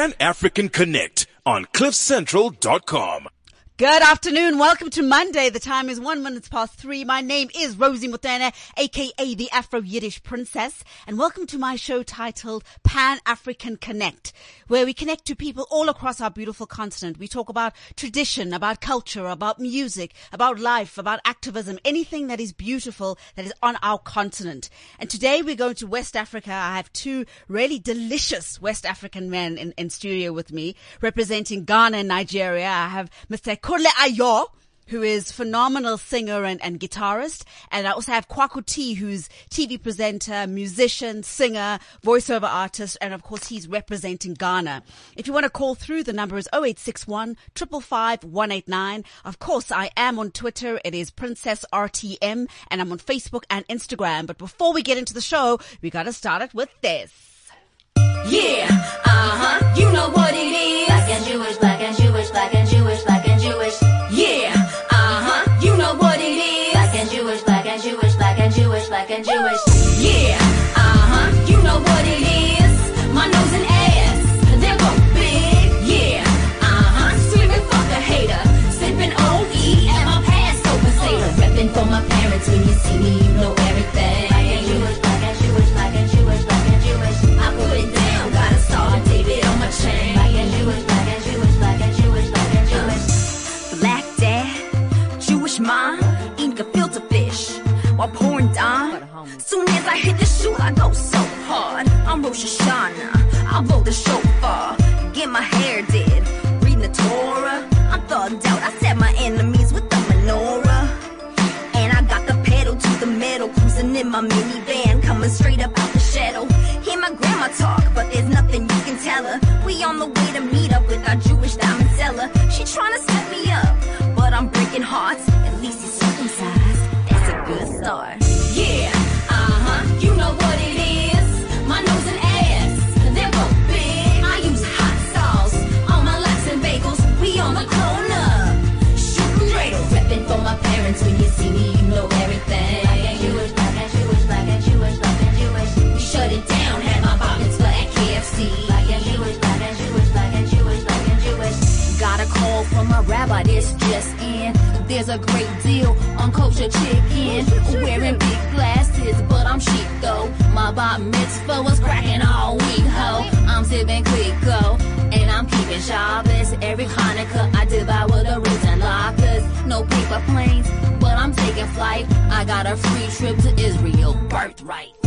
Pan African Connect on CliffCentral.com. Good afternoon. Welcome to Monday. The time is one minutes past three. My name is Rosie Motene, aka the Afro Yiddish Princess, and welcome to my show titled Pan African Connect, where we connect to people all across our beautiful continent. We talk about tradition, about culture, about music, about life, about activism, anything that is beautiful that is on our continent. And today we're going to West Africa. I have two really delicious West African men in, in studio with me representing Ghana and Nigeria. I have Mr. Kunle Ayo, who is phenomenal singer and, and guitarist. And I also have Kwaku T, who's TV presenter, musician, singer, voiceover artist. And of course, he's representing Ghana. If you want to call through, the number is 0861 555 189. Of course, I am on Twitter. It is Princess RTM and I'm on Facebook and Instagram. But before we get into the show, we got to start it with this. Yeah, uh-huh, you know what it is. Black and Jewish, black and Jewish, black and Jewish, and Jewish. Yeah, uh-huh, you know what it is. My nose and ass, they're both big. Yeah, uh-huh, screaming fuck a hater. Sipping OE at my Passover Seder. Repping for my parents when you see me, you know while pouring down. Soon as I hit the shoe, I go so hard. I'm Rosh Hashanah, I'll blow the shofar, get my hair did, reading the Torah. I'm thugged out, I set my enemies with the menorah. And I got the pedal to the metal, cruising in my minivan, coming straight up out the shadow. Hear my grandma talk, but there's nothing you can tell her. We on the way to meet up with our Jewish diamond a great deal on kosher chicken. Wearing big glasses, but I'm chic though. My bat mitzvah was cracking all week, ho. I'm sipping Clico, and I'm keeping Shabbos. Every Hanukkah, I devour the roots and lockers. No paper planes, but I'm taking flight. I got a free trip to Israel, birthright.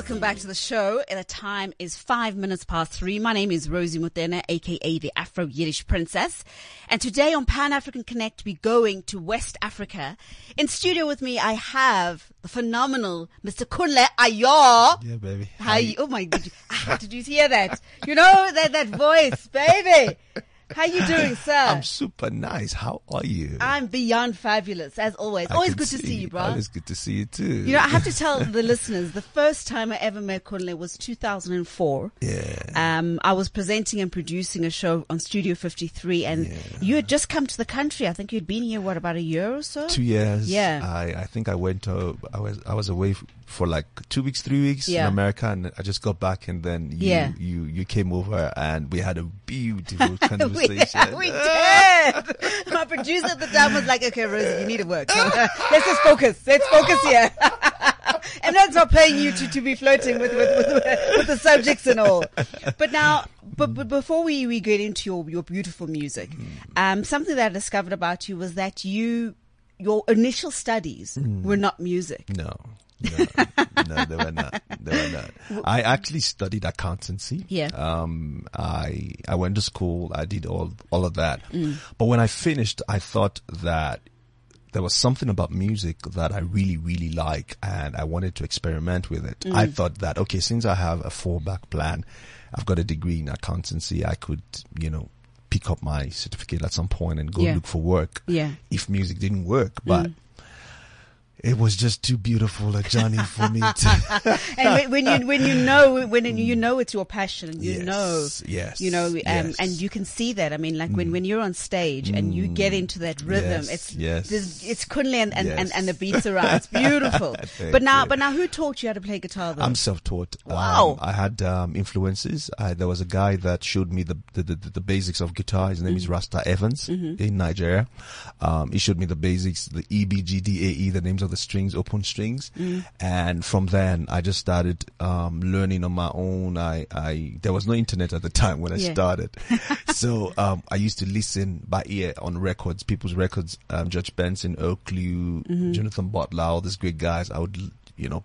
Welcome back to the show. The time is five minutes past three. My name is Rosie Motene, aka the Afro Yiddish Princess. And today on Pan African Connect, we're going to West Africa. In studio with me, I have the phenomenal Mr. Kunle Ayo. Yeah, baby. How you, oh my, you, ah, did you hear that? You know that, that voice, baby. How you doing, sir? I'm super nice. How are you? I'm beyond fabulous, as always. I Always good to see you, bro. Always good to see you too. You know, I have to tell the listeners, the first time I ever met Kunle was 2004. Yeah. Um, I was presenting and producing a show on Studio 53 and Yeah. you had just come to the country. I think you'd been here, what, about a year or so? Two years. Yeah. I, I think I went to, I was, I was away for like two weeks, three weeks Yeah. in America and I just got back and then you, Yeah. you, you came over and we had a beautiful we, conversation. we did. My producer at the time was like, okay, Rosie, you need to work. Let's just focus. Let's focus here. and don't start paying you to, to be flirting with, with, with, with the subjects and all. But now, but, but before we, we get into your, your beautiful music, um, something that I discovered about you was that you, your initial studies were not music. No. No, no, they were not. They were not. I actually studied accountancy. Yeah. Um, I I went to school. I did all all of that. Mm. But when I finished, I thought that there was something about music that I really, really like, and I wanted to experiment with it. I Mm. thought that okay, since I have a fallback plan, I've got a degree in accountancy. I could, you know, pick up my certificate at some point and go Yeah. look for work. Yeah. If music didn't work, but. Mm. It was just too beautiful a journey for me to. And when, you when you know when you know it's your passion, you Yes, know, yes, you know, um, yes. and you can see that. I mean, like when, when you're on stage and you get into that rhythm, Yes, it's yes. it's kunle and and, and and the beats around. It's beautiful. But now, you. but now, who taught you how to play guitar? Though? I'm self-taught. Wow. Um, I had um, influences. I, there was a guy that showed me the the, the, the basics of guitar. His name is Mm-hmm. Rasta Evans in Nigeria. Um, he showed me the basics, the E, B, G, D, A, E, the names of the strings, open strings, Mm. and from then I just started um, learning on my own. I, I there was no internet at the time when I Yeah. started, so um, I used to listen by ear on records, people's records. Um, George Benson, Oakley, Mm-hmm. Jonathan Butler, all these great guys. I would, you know,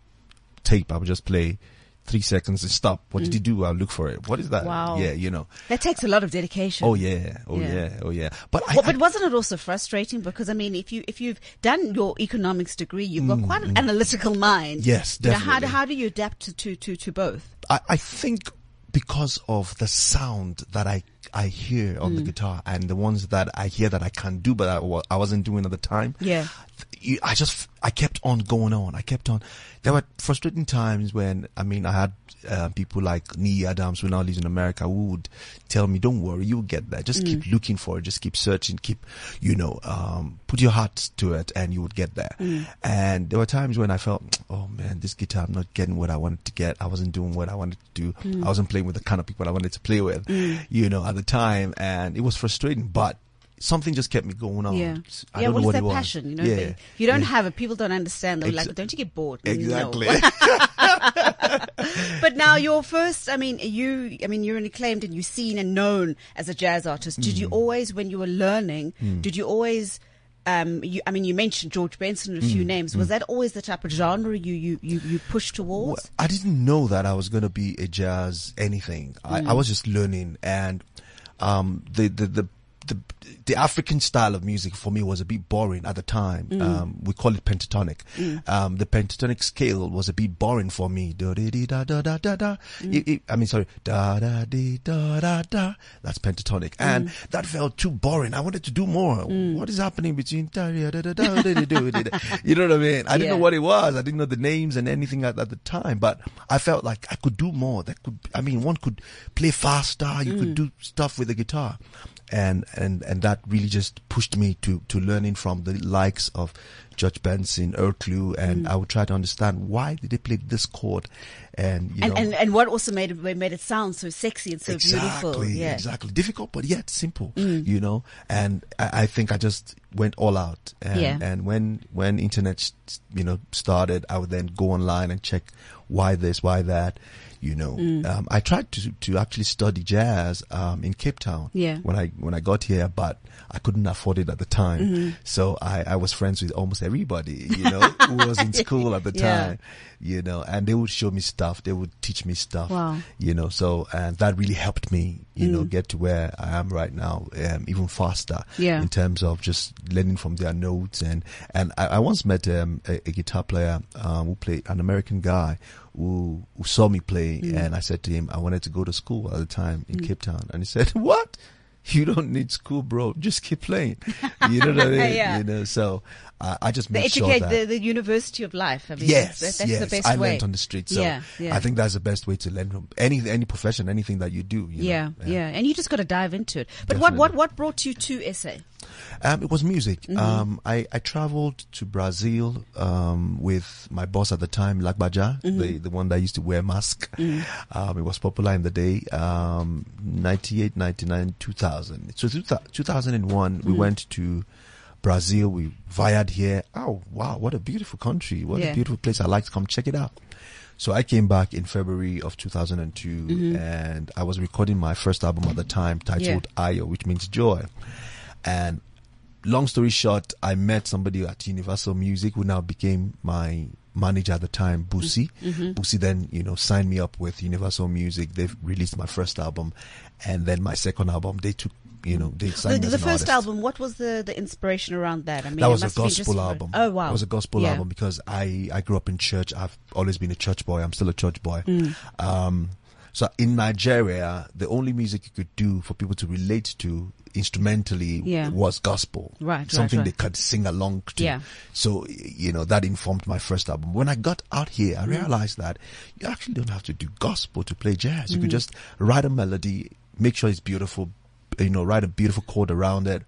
tape. I would just play three seconds and stop. What did he do? I'll look for it. What is that? Mm. Wow. Yeah, you know. that takes a lot of dedication. Oh yeah. Oh Yeah. yeah. Oh yeah. But Well, I- but wasn't it also frustrating? Because I mean, if you if you've done your economics degree, you've got quite an analytical mind. Mm, Yes, You know, how do how do you adapt to to to, to both? I, I think because of the sound that I I hear on the Mm. guitar and the ones that I hear that I can't do, but I, I wasn't doing at the time. Yeah. You- I just I kept on going on. I kept on. There were frustrating times when I mean I had uh, people like Nee Adams who now lives in America who would tell me, "Don't worry, you'll get there. Just keep looking for it. Just keep searching. Keep you know um, put your heart to it, and you would get there." And there were times when I felt, "Oh man, this guitar, I'm not getting what I wanted to get. I wasn't doing what I wanted to do. I wasn't playing with the kind of people I wanted to play with." You know, at the time, and it was frustrating, but. Something just kept me going on. Yeah. I yeah, don't well, know what that it was. passion, you know. Yeah. they- you don't Yeah. have it. People don't understand. They're like, don't you get bored? Exactly. No. but now your first, I mean, you, I mean, you're an acclaimed and you're seen and known as a jazz artist. Did Mm. you always, when you were learning, did you always, um, you, I mean, you mentioned George Benson and a few Mm. names. Was that always the type of genre you, you, you, you pushed towards? Well, I didn't know that I was going to be a jazz anything. I, I was just learning and, um, the, the, the, the the African style of music for me was a bit boring at the time. Mm. Um, we call it pentatonic. Mm. Um, the pentatonic scale was a bit boring for me. Da, da, da, da, da, da. Mm. I mean, sorry, da da da da da. That's pentatonic, mm. and that felt too boring. I wanted to do more. Mm. What is happening between da da da da da da? You know what I mean? I didn't yeah. know what it was. I didn't know the names and anything at, at, the time, but I felt like I could do more. That could, I mean, one could play faster. You could mm. do stuff with the guitar. And, and, and that really just pushed me to, to learning from the likes of George Benson, Earl Klugh, and I would try to understand why did they play this chord, and you and, know, and, and what also made it, made it sound so sexy and so exactly, beautiful. Yeah. Mm. exactly, difficult but yet simple, you know. And I, I think I just went all out. And, Yeah. and when when internet, you know, started, I would then go online and check why this, why that. You know, Mm. um, I tried to to actually study jazz um, in Cape Town. Yeah. When I when I got here, but I couldn't afford it at the time. Mm-hmm. So I, I was friends with almost everybody, you know, who was in school at the Yeah. time. You know, and they would show me stuff. They would teach me stuff Wow. you know so and that really helped me you know get to where i am right now um, even faster Yeah. in terms of just learning from their notes and and i, I once met um, a, a guitar player um, who played an american guy who, who saw me play and i said to him i wanted to go to school at the time in cape town and he said what you don't need school, bro. Just keep playing. You know what I mean? Yeah. You know, so I I just The made sure educate that the, the university of life. I mean, yes, that's, that's yes. the best I way. learned on the street, so Yeah, yeah. I think that's the best way to learn from any any profession, anything that you do. You yeah, know? yeah, and you just got to dive into it. But what, what, what brought you to SA? Um, it was music. Mm-hmm. Um, I, I traveled to Brazil um, with my boss at the time, Lagbaja, Mm-hmm. the, the one that used to wear mask. Um, it was popular in the day, um, 98, 99, 2000. So two, 2001, Mm-hmm. we went to Brazil. We vied here. Oh, wow, what a beautiful country. What Yeah. a beautiful place. I'd like to come check it out. So I came back in February of 2002 and I was recording my first album at the time titled Ayo, which means joy. And long story short, I met somebody at Universal Music who now became my manager at the time, Busi. Busi then, you know, signed me up with Universal Music. They've released my first album and then my second album, they took, you know, they The, signed as the first artist. album, what was the, the inspiration around that? I mean, That it was a must have just gospel for- album. Oh wow, It was a gospel Yeah. album because I, I grew up in church. I've always been a church boy. I'm still a church boy. Mm. Um, so in Nigeria, the only music you could do for people to relate to instrumentally Yeah. was gospel. Right, right, Something right. they could sing along to. Yeah. So, you know, that informed my first album. When I got out here, Mm. I realized that you actually don't have to do gospel to play jazz. You could Mm. just write a melody, make sure it's beautiful, you know, write a beautiful chord around it,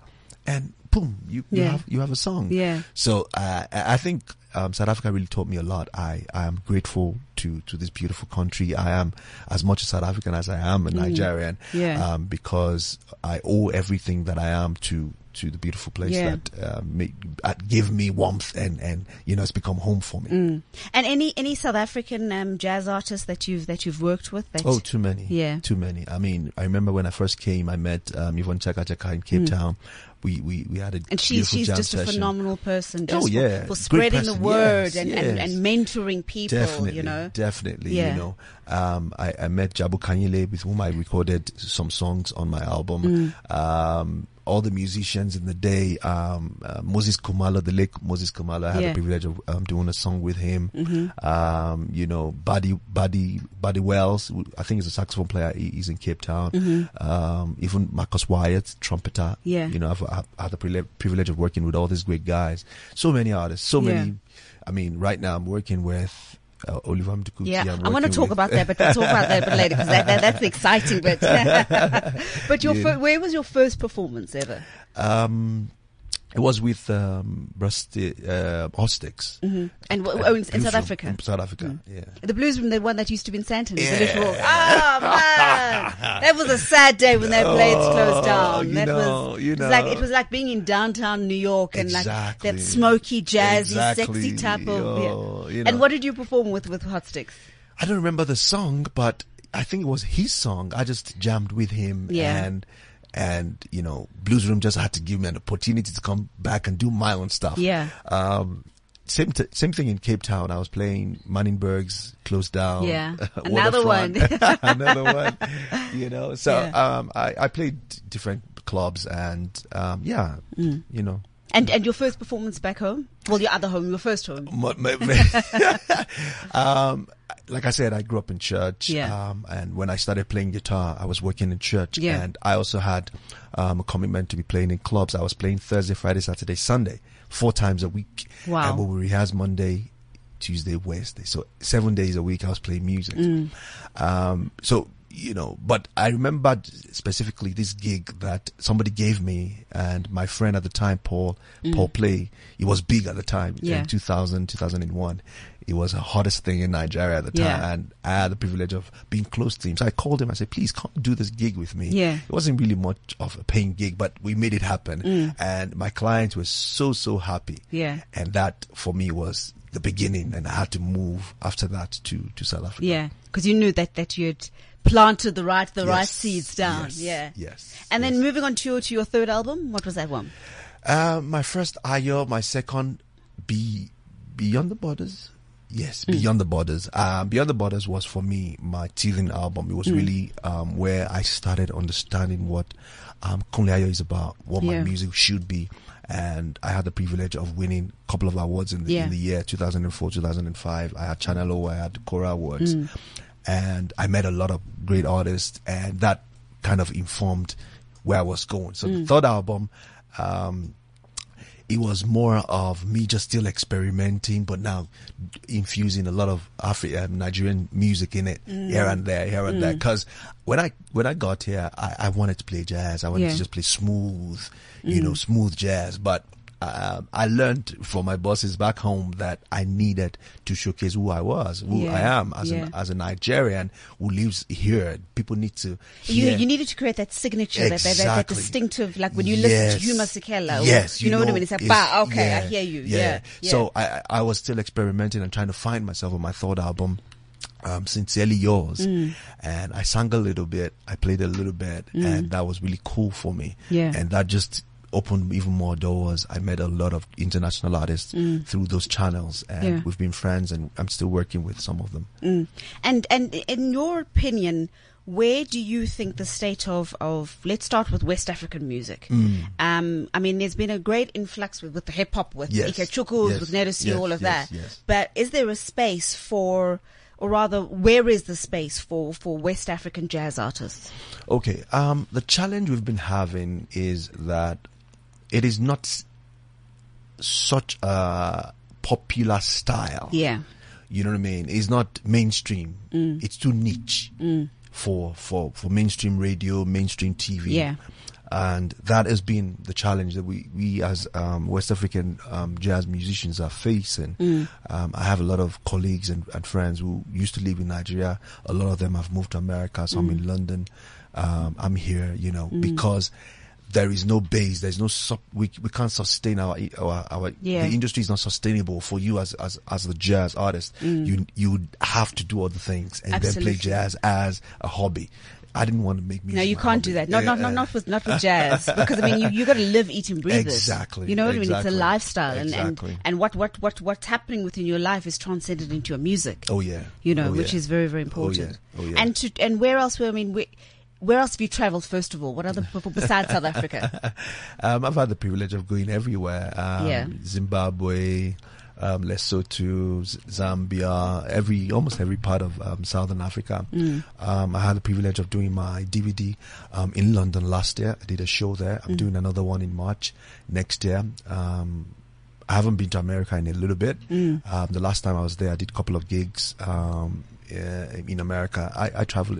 and boom, you, you have you have a song. Yeah. So uh, I I think um, South Africa really taught me a lot. I, I am grateful to, to this beautiful country. I am as much a South African as I am a Nigerian. Mm. Yeah. Um, because I owe everything that I am to to the beautiful place Yeah. that uh, make, uh, give me warmth and and you know it's become home for me. Mm. And any any South African um, jazz artists that you've that you've worked with? That, Oh, too many. Yeah. Too many. I mean, I remember when I first came, I met um, Yvonne Chaka Chaka in Cape Town. We, we, we had a Mm. and she's she's just a phenomenal person. Oh, yeah. for, for spreading the word Yes, and, and, and mentoring people. Definitely, you know. Definitely. Yeah. You know, um, I, I met Jabu Khanyile with whom I recorded some songs on my album. Mm. Um, all the musicians in the day, um, uh, Moses Khumalo, the late Moses Khumalo, I had Yeah. the privilege of um, doing a song with him. Mm-hmm. Um, you know, Buddy, Buddy, Buddy Wells, I think he's a saxophone player. He, he's in Cape Town. Um, even Marcus Wyatt, trumpeter. Mm-hmm. Yeah. You know, I've, I've had the privile- privilege of working with all these great guys. So many artists, so Yeah. many. I mean, right now I'm working with uh, Oliver Mtukudzi. Yeah, I want to talk with- about that, but we'll talk about that a bit later because that, that, that's the exciting bit. but your Yeah. fir- where was your first performance ever? Um, it was with um, Rusty uh, Ostix. And w- oh, in, South Room Africa. in South Africa, yeah. The blues room, the one that used to be in Sandton, Yeah. little. Oh man, that was a sad day when that place closed Oh, down. you that know, was, you it was like it was like being in downtown New York and like that smoky, jazzy, Exactly. sexy type of. Oh, yeah. you And what did you perform with with Hot Sticks? I don't remember the song, but I think it was his song. I just jammed with him Yeah. and and you know, Blues Room just had to give me an opportunity to come back and do my own stuff. Yeah. Um same t- same thing in Cape Town. I was playing Mannenberg's closed down. Yeah. Another one. Another one. You know, so Yeah. um I, I played different clubs and um yeah, Mm. you know. And and your first performance back home? Well, your other home, your first home. Um, like I said, I grew up in church. Yeah. Um, and when I started playing guitar, I was working in church. Yeah. And I also had um, a commitment to be playing in clubs. I was playing Thursday, Friday, Saturday, Sunday, four times a week. Wow. And we would rehearse Monday, Tuesday, Wednesday. So seven days a week, I was playing music. Mm. Um, so you know, but I remember specifically this gig that somebody gave me, and my friend at the time, Paul, Paul Play, he was big at the time Mm. Yeah. in 2000, 2001. It was the hottest thing in Nigeria at the time, Yeah. and I had the privilege of being close to him. So I called him. I said, "Please come do this gig with me." Yeah. it wasn't really much of a paying gig, but we made it happen, Mm. and my clients were so so happy. Yeah. and that for me was the beginning, and I had to move after that to to South Africa. Yeah, because you knew that that you had planted the right the right seeds down. yes, yeah. yes, And then moving on to your to your third album, what was that one? Uh, my first Ayo, my second Be Beyond the Borders. Yes, Mm. Beyond the Borders. Um, Beyond the Borders was for me my teething album. It Mm. was really um, where I started understanding what um, Kunle Ayo is about, what Yeah. my music should be. And I had the privilege of winning a couple of awards in the, Yeah. in the year 2004, 2005. I had Channel O, I had the Kora Awards. Mm. And I met a lot of great artists, and that kind of informed where I was going. So Mm. the third album, um, it was more of me just still experimenting, but now infusing a lot of Afri- um, Nigerian music in it Mm. here and there, here and there. Because when I when I got here, I, I wanted to play jazz. I wanted Yeah. Mm. to just play smooth, you know, smooth jazz. But um, I learned from my bosses back home that I needed to showcase who I was, who Yeah, I am as yeah. an as a Nigerian who lives here. People need to. You you needed to create that signature, that, that, that, that distinctive, like when you listen Yes. to Hugh Masekela. or- Yes, you, know, what I mean. It's like, bah, okay, I hear you. Yeah, yeah. So I I was still experimenting and trying to find myself on my third album. um, Sincerely Yours. And I sang a little bit, I played a little bit, and that was really cool for me. Yeah. And that just opened even more doors. I met a lot of international artists through those channels, and Yeah. we've been friends, and I'm still working with some of them. Mm. And and in your opinion, where do you think the state of of let's start with West African music? Mm. Um, I mean, there's been a great influx with, with the hip hop, with Yes. Ike Chukwus, Yes. with Nedosi, Yes. all of Yes. that. But is there a space for, or rather, where is the space for for West African jazz artists? Okay. Um, the challenge we've been having is that it is not such a popular style. Yeah, You know what I mean? It's not mainstream. Mm. It's too niche for, for, for mainstream radio, mainstream TV. Yeah. And that has been the challenge that we, we as um, West African um, jazz musicians are facing. Mm. Um, I have a lot of colleagues and, and friends who used to live in Nigeria. A lot of them have moved to America. Some Mm. in London. Um, I'm here, you know, because there is no base. There's no we we can't sustain our our, our Yeah. the industry is not sustainable for you as as as the jazz artist. You you would have to do other things and then Mm. Play jazz as a hobby. I didn't want to make music. no, you can't do that. Not not Yeah, not uh, not with not with jazz because I mean you you got to live, eat, and breathe this. Exactly, You know what I mean? It's a lifestyle, and, exactly. and and what what what what's happening within your life is transcended into your music. Oh yeah. you know, Oh, which is very, very important. Oh, yeah. Oh, yeah. And to and where else? Where I mean, where, where else have you travelled? First of all, what other people besides South Africa? Um, I've had the privilege of going everywhere. Um, Yeah. Zimbabwe, um, Lesotho, Zambia, every almost every part of um, Southern Africa. Mm. Um, I had the privilege of doing my DVD um, in London last year. I did a show there. Mm. I'm doing another one in March next year. Um, I haven't been to America in a little bit. Mm. Um, the last time I was there, I did a couple of gigs in America. I, I travel,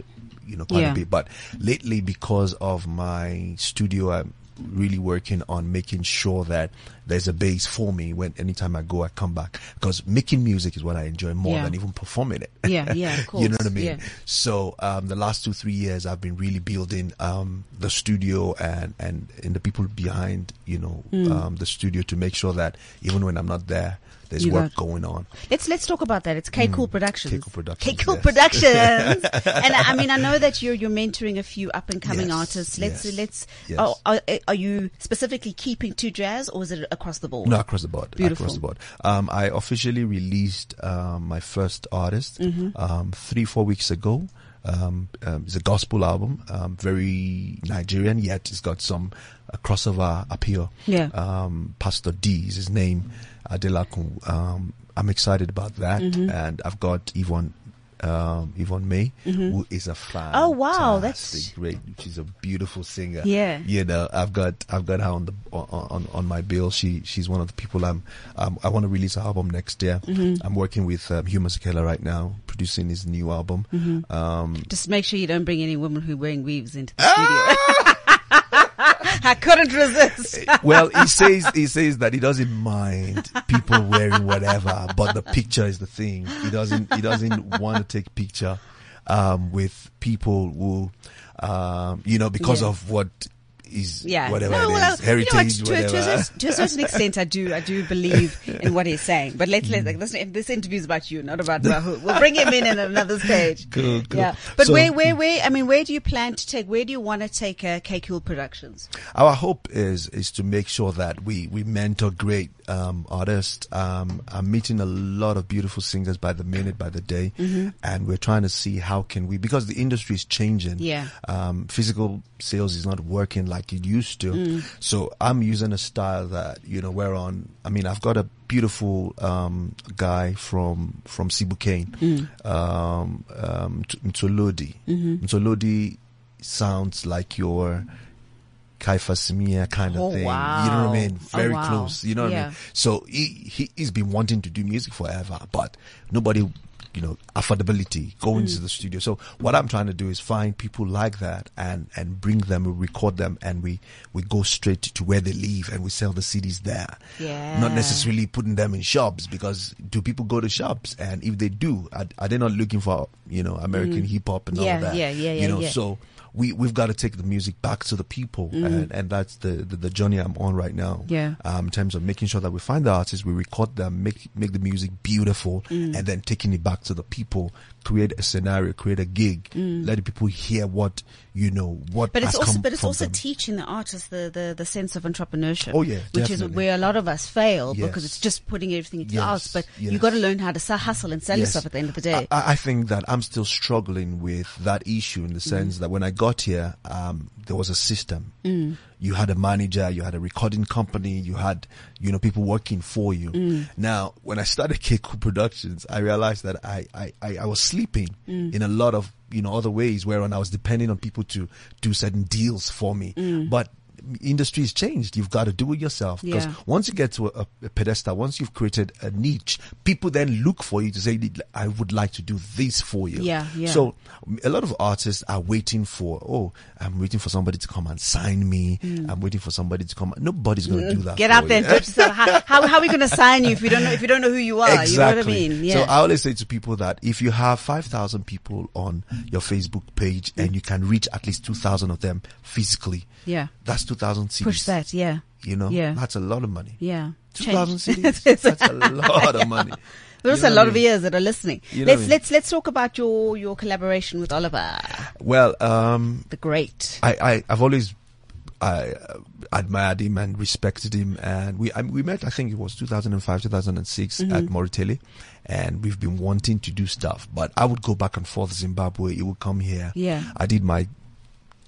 you know, quite Yeah. a bit. But lately, because of my studio, I'm really working on making sure that there's a base for me when anytime I go, I come back. Because making music is what I enjoy more Yeah. than even performing it. Yeah, yeah, of course. you know what I mean? yeah. So um, the last two three years, I've been really building um, the studio and and and the people behind you know Mm. um, the studio to make sure that even when I'm not there, there's You work going on. Let's let's talk about that. It's K Cool Productions. K Cool Productions, K Cool yes. Productions. and I mean, I know that you're you're mentoring a few up and coming Yes, artists. Let's yes, let's. Are, are, are you specifically keeping to jazz, or is it across the board? No, across the board. Beautiful. Across the board. Um, I officially released um, my first artist Mm-hmm. um, three, four weeks ago. Um, um, it's a gospel album, um, very Nigerian, yet it's got some uh, crossover appeal. Yeah. Um, Pastor D is his name, Adelakun. Um, I'm excited about that, Mm-hmm. and I've got Yvonne. Um, Yvonne May, who is a fan. Oh, wow, that's- great. She's a beautiful singer. Yeah. you know, I've got I've got her on the on on, on my bill. She she's one of the people I'm. Um, I want to release an album next year. Mm-hmm. I'm working with um, Hugh Masekela right now, producing his new album. Mm-hmm. Um, Just make sure you don't bring any women who are wearing weaves into the Ah! studio. I couldn't resist. well, he says he says that he doesn't mind people wearing whatever, but the picture is the thing. He doesn't he doesn't want to take picture um, with people who, um, you know, because Yeah. of what is Yeah. whatever no, well, is, you know what, heritage, to, to, a whatever. to a certain extent, I do, I do believe in what he's saying. But let's, let like, this, this interview is about you, not about Rahul. We'll bring him in at another stage. Cool, cool. Yeah. But So- where, where, where, I mean, where do you plan to take, where do you want to take, uh, K Cool Productions? Our hope is is to make sure that we we mentor great um, artists. Um, I'm meeting a lot of beautiful singers by the minute, by the day, Mm-hmm. and we're trying to see how can we because the industry is changing. Yeah. Um, physical sales is not working like it used to. Mm. So I'm using a style that you know we're on. I mean, I've got a beautiful um, guy from from Sibukane, Mm. um, um. Mm-hmm. Sounds like your Kaifa Samia kind of Oh, thing. You know what. I mean? Oh, Very wow. close. You know what I mean? So he, he, he's been wanting to do music forever, but nobody, you know, affordability, going Mm. to the studio. So what I'm trying to do is find people like that and, and bring them, we record them and we, we go straight to where they live and we sell the CDs there. Yeah. Not necessarily putting them in shops because do people go to shops? And if they do, are, are they not looking for, you know, American hip hop and all Mm. Yeah, of that? yeah, yeah, yeah, You know, yeah. so we, we've got to take the music back to the people. And, and that's the, the, the journey I'm on right now. Mm. Yeah. Um, in terms of making sure that we find the artists, we record them, make, make the music beautiful, Mm. and then taking it back to the people, create a scenario, create a gig, let the people hear what you know what. Mm. But it's also, but it's also them. teaching the artists the, the, the sense of entrepreneurship. Oh, yeah, which is where a lot of us fail Yes. because it's just putting everything into Yes, us. But you yes. got to learn how to sell, hustle and sell Yes. yourself at the end of the day. I, I think that I'm still struggling with that issue in the Mm. sense that when I got here, um, there was a system. Mm. You had a manager, you had a recording company, you had, you know, people working for you. Mm. Now, when I started Keku Productions, I realized that I, I, I, I was sleeping Mm. in a lot of, you know, other ways wherein I was depending on people to do certain deals for me. Mm. But industry has changed. You've got to do it yourself because Yeah. once you get to a, a pedestal, once you've created a niche, people then look for you to say, I would like to do this for you. Yeah, yeah. So a lot of artists are waiting for, oh, I'm waiting for somebody to come and sign me. I'm waiting for somebody to come. Nobody's going to do that. Mm. Get out there and touch yourself. How, how, how are we going to sign you if you don't know if you don't know who you are? Exactly. You know what I mean? Yeah. So I always say to people that if you have 5,000 people on your Facebook page and you can reach at least 2,000 of them physically, yeah. that's 2,000 CDs. Push that. Yeah. You know, Yeah. that's a lot of money. Yeah. 2,000 CDs. that's a lot of money. There's You also a lot I of mean? ears that are listening. You know let's I mean? let's let's talk about your your collaboration with Oliver, Well, um, the great. I, I, I've always I uh, admired him and respected him, and we I, we met. I think it was 2005, 2006 Mm-hmm. at Moretele, and we've been wanting to do stuff. But I would go back and forth Zimbabwe. He would come here. Yeah. I did my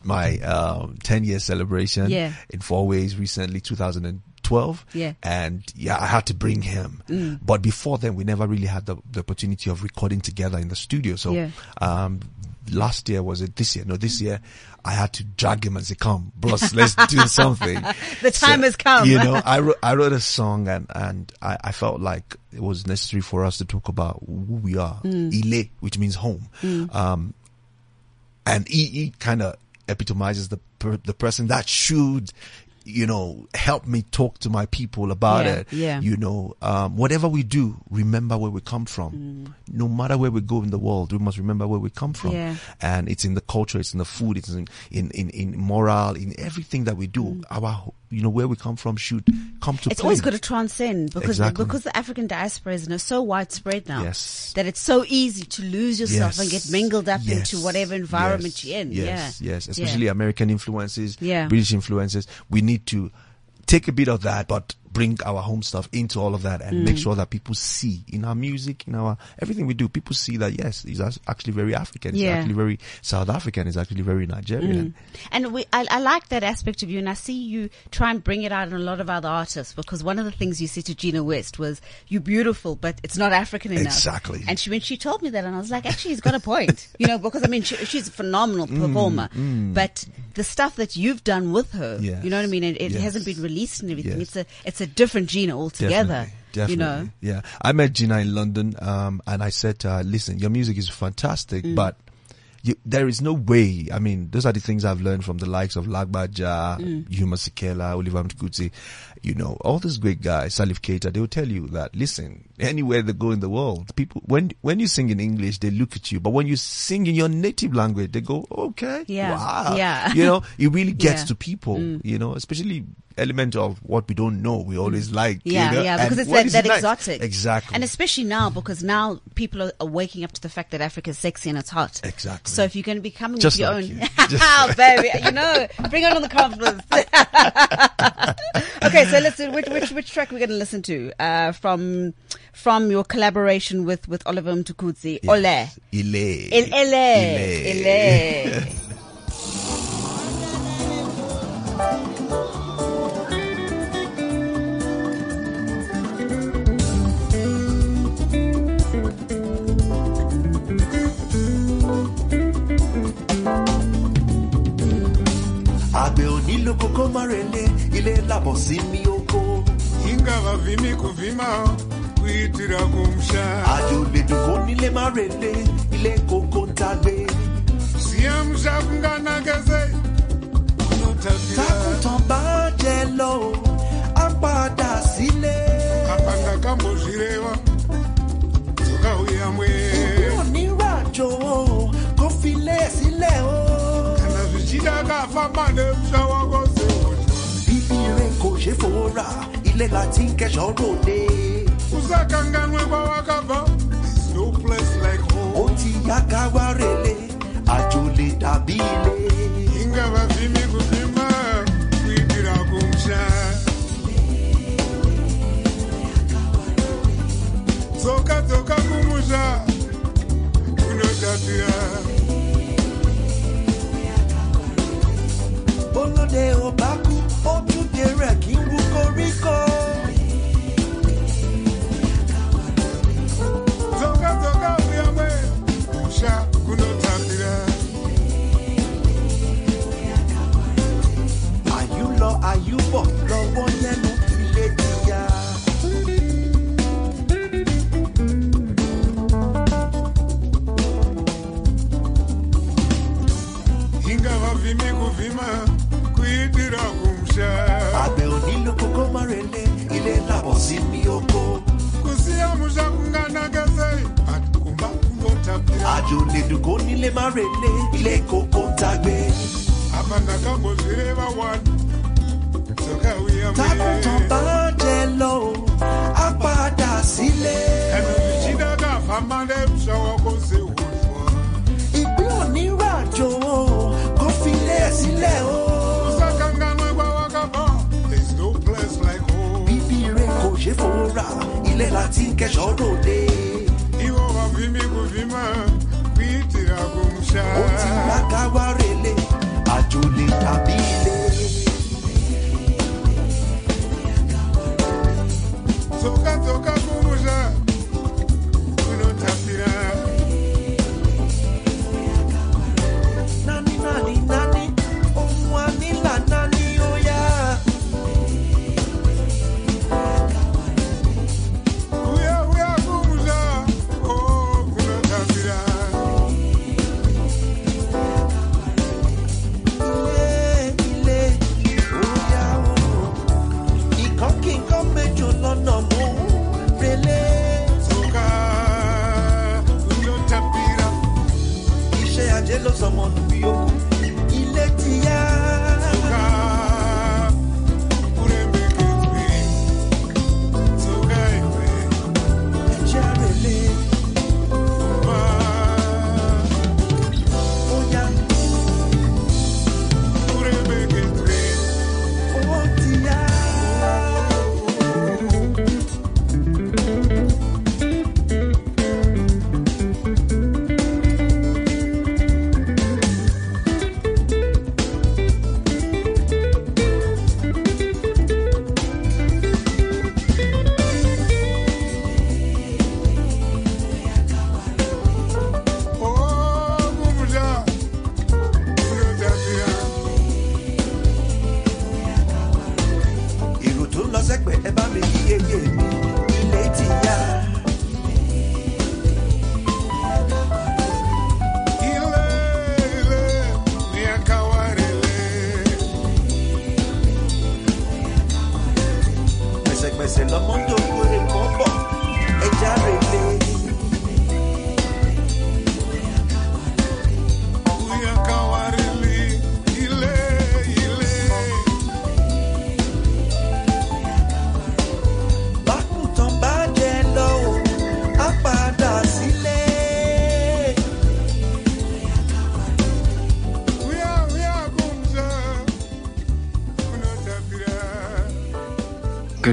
my um, 10 year celebration Yeah. in Fourways recently, 2012. Yeah. And yeah, I had to bring him. Mm. But before then, we never really had the, the opportunity of recording together in the studio. So, Yeah. um, last year was it this year? No, this year I had to drag him and say, come, bros, let's do something. The time has come. You know, I wrote, I wrote a song and, and I, I felt like it was necessary for us to talk about who we are. Mm. Ile, which means home. Um, and he, he kind of epitomizes the per, the person that should you know help me talk to my people about Yeah, it yeah. you know um, whatever we do remember where we come from no matter where we go in the world we must remember where we come from Mm. Yeah. and it's in the culture it's in the food it's in in in, in moral in everything that we do Mm. our you know where we come from should come to It's play. always got to transcend because Exactly. because the African diaspora is so widespread now Yes. that it's so easy to lose yourself and get mingled up Yes. into whatever environment Yes. you're in. Yes, yeah. yes, Yeah. especially American influences, Yeah. British influences. We need to take a bit of that, but bring our home stuff into all of that and Mm. make sure that people see in our music, in our everything we do, people see that yes, he's as- actually very African. He's Yeah. actually very South African. He's actually very Nigerian. And we, I, I like that aspect of you, and I see you try and bring it out in a lot of other artists. Because one of the things you said to Gina West was, "You're beautiful, but it's not African enough." Exactly. And she when she told me that, and I was like, "Actually, he's got a point." you know, because I mean, she, she's a phenomenal Mm, performer, but the stuff that you've done with her, Yes. you know what I mean, it, it Yes. hasn't been released and everything. Yes. It's a it's a different Gina altogether. Definitely, definitely. You know. Yeah. I met Gina in London, um, and I said to her, listen, your music is fantastic, Mm. but you, there is no way. I mean, those are the things I've learned from the likes of Lagbaja, Mm. Hugh Masekela, Oliver Mtukudzi, you know, all these great guys, Salif Keita, they will tell you that, listen, anywhere they go in the world, people, when, when you sing in English, they look at you, but when you sing in your native language, they go, okay. Yeah, Wow. yeah. You know, it really gets Yeah. Mm. to people, you know, especially element of what we don't know, we always like. you Yeah, know, yeah, and because it's what that, that nice- exotic. Exactly. And especially now, because now people are, are waking up to the fact that africa is sexy and it's hot. Exactly. So if you're going to be coming Just with your like own, you. Just oh, baby, you know, bring on all the confidence. okay, so let's which which which track we're going to listen to uh, from from your collaboration with with Oliver Mtukudzi, Ole. Ile. Il ele, Ile. Onílò kókó márẹ̀lẹ̀ ilé làbọ̀ sí mi oko. ingavavhimi kuvhima kuitira kumsha àjò lè dùn kó nílé márẹ̀lẹ̀ ilé kókó ń tagbé. ziya musha kunganakese kunotapira tákùtàn bá jẹ lọ á padà sílé. apa ndakambozvireva dzokauya mwe kúrò nírajò kó sílẹ̀ o. kana zvichida kafamba nemusha wako kò ṣe ilé láti ń kẹ́sọ̀ ròde. usakanganwe kwawakabva There's no place like bóyá ká wá relé. Àjò lè dàbí ilé. ingavavhimi kuvhima kuitira kumsha dzoka dzoka kumusha kunotapira bólóde ò bá kú ó túnde rẹ̀ kí n wú koríko. dzoka dzoka uyamwe kumsha kunotapira àyùlọ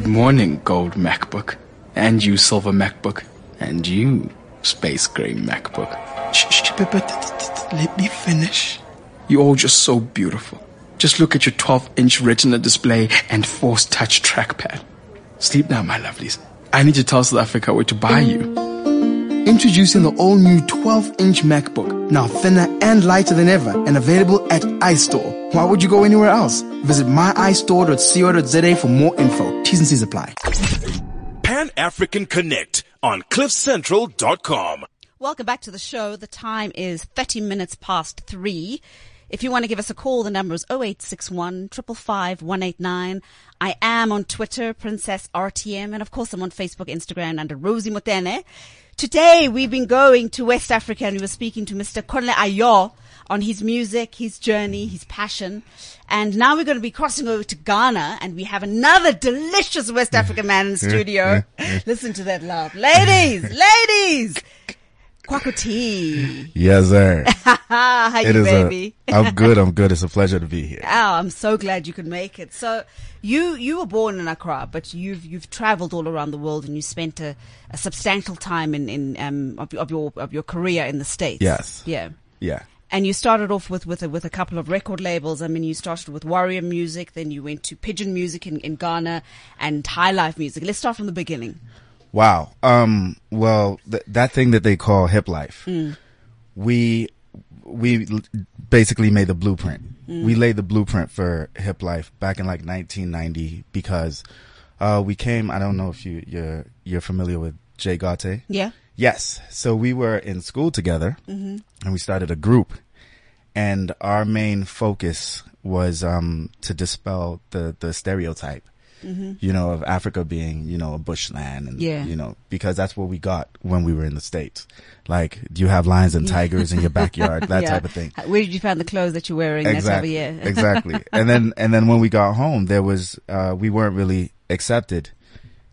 Good morning, gold MacBook. And you, silver MacBook. And you, space gray MacBook. Shh, but, let me finish. You're all just so beautiful. Just look at your 12 inch retina display and force touch trackpad. Sleep now, my lovelies. I need to tell South Africa where to buy you. Introducing the all new 12 inch MacBook, now thinner and lighter than ever, and available at iStore. Why would you go anywhere else? Visit myiStore.co.za for more info. T's and C's apply. Pan African Connect on CliffCentral.com. Welcome back to the show. The time is 30 minutes past three. If you want to give us a call, the number is 0861 555 189. I am on Twitter, Princess RTM, and of course I'm on Facebook, Instagram under Rosie Motene. Today we've been going to West Africa and we were speaking to Mr. Kunle Ayo on his music, his journey, his passion. And now we're going to be crossing over to Ghana and we have another delicious West African man in the studio. Listen to that laugh. Ladies, ladies! Kwakuti. Yes, sir. How It you baby? a. I'm good. I'm good. It's a pleasure to be here. Oh, I'm so glad you could make it. So you you were born in Accra, but you've you've travelled all around the world and you spent a, a substantial time in in um of, of your of your career in the states. Yes. Yeah. Yeah. And you started off with with a, with a couple of record labels. I mean, you started with Warrior Music, then you went to Pigeon Music in, in Ghana and High Life Music. Let's start from the beginning. Wow. Um. Well, th- that thing that they call hip life, we we l- basically made the blueprint. We laid the blueprint for hip life back in like 1990 because uh, we came. I don't know if you you're you're familiar with Jay Ghartey. Yeah. Yes. So we were in school together and we started a group and our main focus was, um, to dispel the, the stereotype, you know, of Africa being, you know, a bushland and, Yeah. you know, because that's what we got when we were in the States. Like, do you have lions and tigers in your backyard? That yeah. type of thing. Where did you find the clothes that you're wearing that time of year? exactly. And then and then when we got home, there was uh, we weren't really accepted,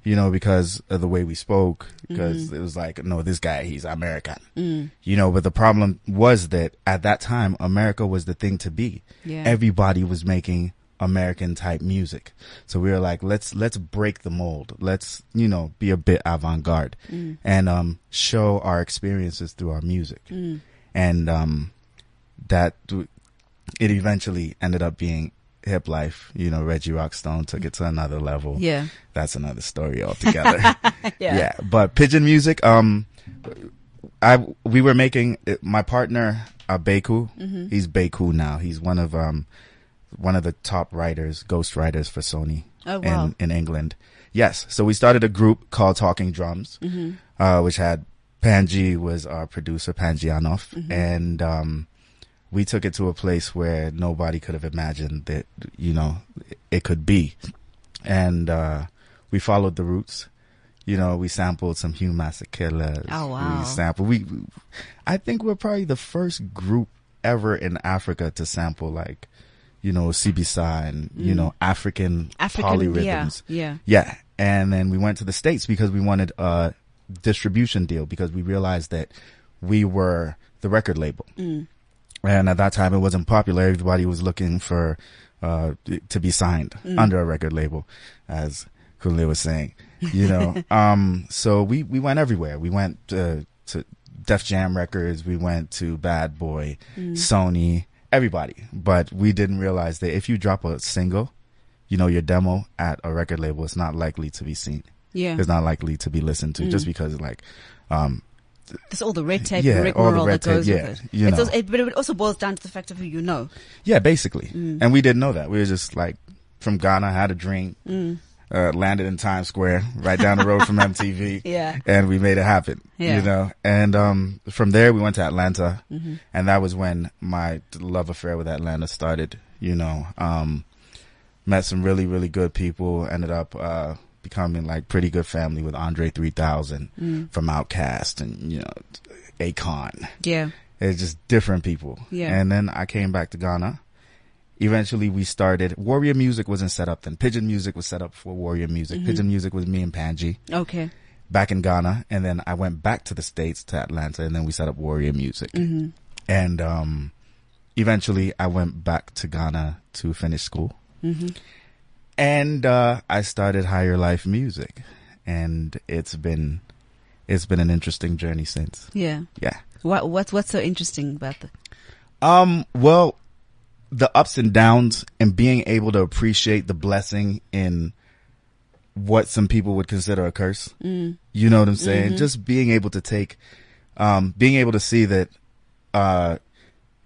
you know, because of the way we spoke. Because Mm-hmm. it was like, no, this guy, he's American, Mm. you know. But the problem was that at that time, America was the thing to be. Yeah. Everybody was making American type music, so we were like, let's let's break the mold. Let's you know be a bit avant garde Mm. and um show our experiences through our music, Mm. and um that it eventually ended up being hip life. You know, Reggie Rockstone took it to another level. Yeah. That's another story altogether. Yeah. yeah. But Pidgin Music, um, I, we were making my partner, uh, Beku. Mm-hmm. He's Beku now. He's one of, um, one of the top writers, ghost writers for Sony Oh, wow. in, in England. Yes. So we started a group called Talking Drums, Mm-hmm. uh, which had Panji was our producer, Panji Anoff. Mm-hmm. And, um, we took it to a place where nobody could have imagined that, you know, it could be. And, uh, we followed the roots. You know, we sampled some Hugh Masekela. Oh, wow. We sampled, we, I think we're probably the first group ever in Africa to sample like, you know, Sibisa and, you know, African, Mm. African, polyrhythms. yeah, Yeah. And then we went to the States because we wanted a distribution deal because we realized that we were the record label. Mm. And at that time it wasn't popular. Everybody was looking for, uh, to be signed Mm. under a record label, as Kunle was saying, you know. um, so we, we went everywhere. We went, uh, to Def Jam Records. We went to Bad Boy, Mm. Sony, everybody. But we didn't realize that if you drop a single, you know, your demo at a record label, it's not likely to be seen. Yeah. It's not likely to be listened to just because like, um, There's all the red tape Yeah, and all the rigmarole red that goes tape, with yeah, it. you It's know. also, it. But it also boils down to the fact of who you know. yeah, basically. Mm. And we didn't know that. We were just like from Ghana, had a dream, Mm. Uh, landed in Times Square, right down the road from MTV. Yeah. And we made it happen, Yeah. Mm-hmm. you know, and, um, from there we went to Atlanta and that was when my love affair with Atlanta started, you know, um, met some really, really good people, ended up, uh, becoming like pretty good family with Andre 3000 Mm. from OutKast and, you know, Akon. Yeah. It's just different people. Yeah. And then I came back to Ghana. Eventually we started, Warrior Music wasn't set up then. Pidgin Music was set up for Warrior Music. Mm-hmm. Pidgin Music was me and Panji Okay. back in Ghana. And then I went back to the States to Atlanta and then we set up Warrior Music. Mm-hmm. And, um, eventually I went back to Ghana to finish school. Mm-hmm. And, uh, I started Higher Life Music and it's been, it's been an interesting journey since. Yeah. Yeah. What what's what's so interesting about the? Um, well, the ups and downs and being able to appreciate the blessing in what some people would consider a curse. Mm. You know what I'm saying? Just being able to take, um, being able to see that, uh,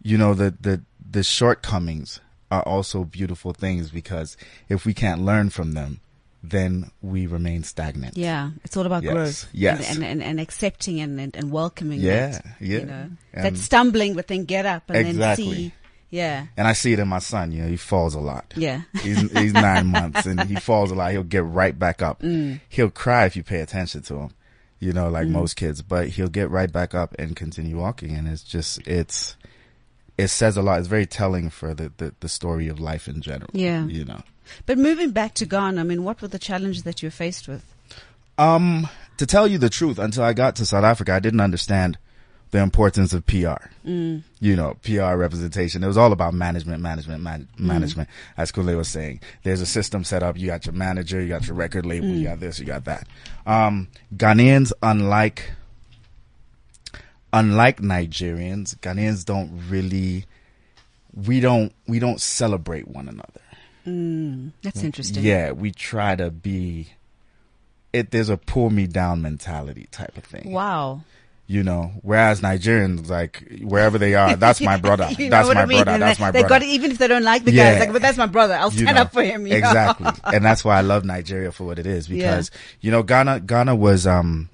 you know, the, the, the shortcomings are also beautiful things because if we can't learn from them, then we remain stagnant. Yeah, it's all about Yes. growth. Yes. And, and, and, and accepting and, and, and welcoming. Yeah, yeah. You know, that stumbling, but then get up and Exactly. then see. Yeah. And I see it in my son, you know, he falls a lot. Yeah. He's, he's nine months and he falls a lot. He'll get right back up. Mm. He'll cry if you pay attention to him, you know, like most kids, but he'll get right back up and continue walking. And it's just, it's, it says a lot. It's very telling for the, the, the story of life in general. Yeah. You know, But moving back to Ghana, I mean, what were the challenges that you were faced with? um, to tell you the truth, until I got to South Africa, I didn't understand the importance of PR. Mm. You know, PR representation. It was all about management, management, man- mm-hmm. management. As Kunle was saying, there's a system set up. You got your manager, you got your record label, you mm. got this, you got that. Um, Ghanaians, unlike, unlike Nigerians, Ghanaians don't really, we don't, we don't celebrate one another. Mm. That's interesting. Yeah, we try to be. It there's a pull me down mentality type of thing. Wow. You know, whereas Nigerians like wherever they are, that's my brother. You know that's my I mean? brother. And That's they, my they brother. got it, even if they don't like the guy. It's like, but that's my brother. I'll You stand know, up for him. you know? Exactly. and that's why I love Nigeria for what it is because, you know, Ghana, Ghana was, um,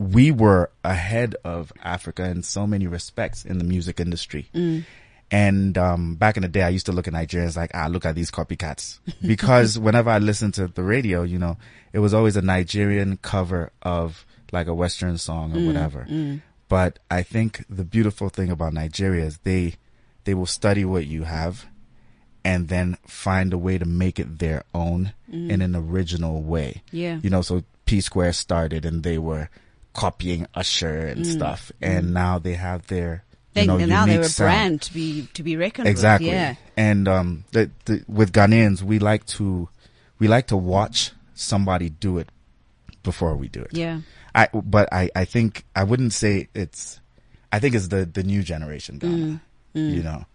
we were ahead of Africa in so many respects in the music industry. Mm. And, um, back in the day, I used to look at Nigerians like, ah, look at these copycats. Because whenever I listened to the radio, you know, it was always a Nigerian cover of like a Western song Mm, or whatever. But I think the beautiful thing about Nigeria is they, they will study what you have and then find a way to make it their own in an original way. Mm. Yeah. You know, so P Square started and they were copying Usher and stuff. And now they have their, They, you know, and now they're a brand to be to be reckoned Exactly. with. Yeah. And, um, the, the, with Ghanaians, we like to, we like to watch somebody do it before we do it. Yeah. I, but I, I think, I wouldn't say it's, I think it's the, the new generation Ghana. Mm. You know,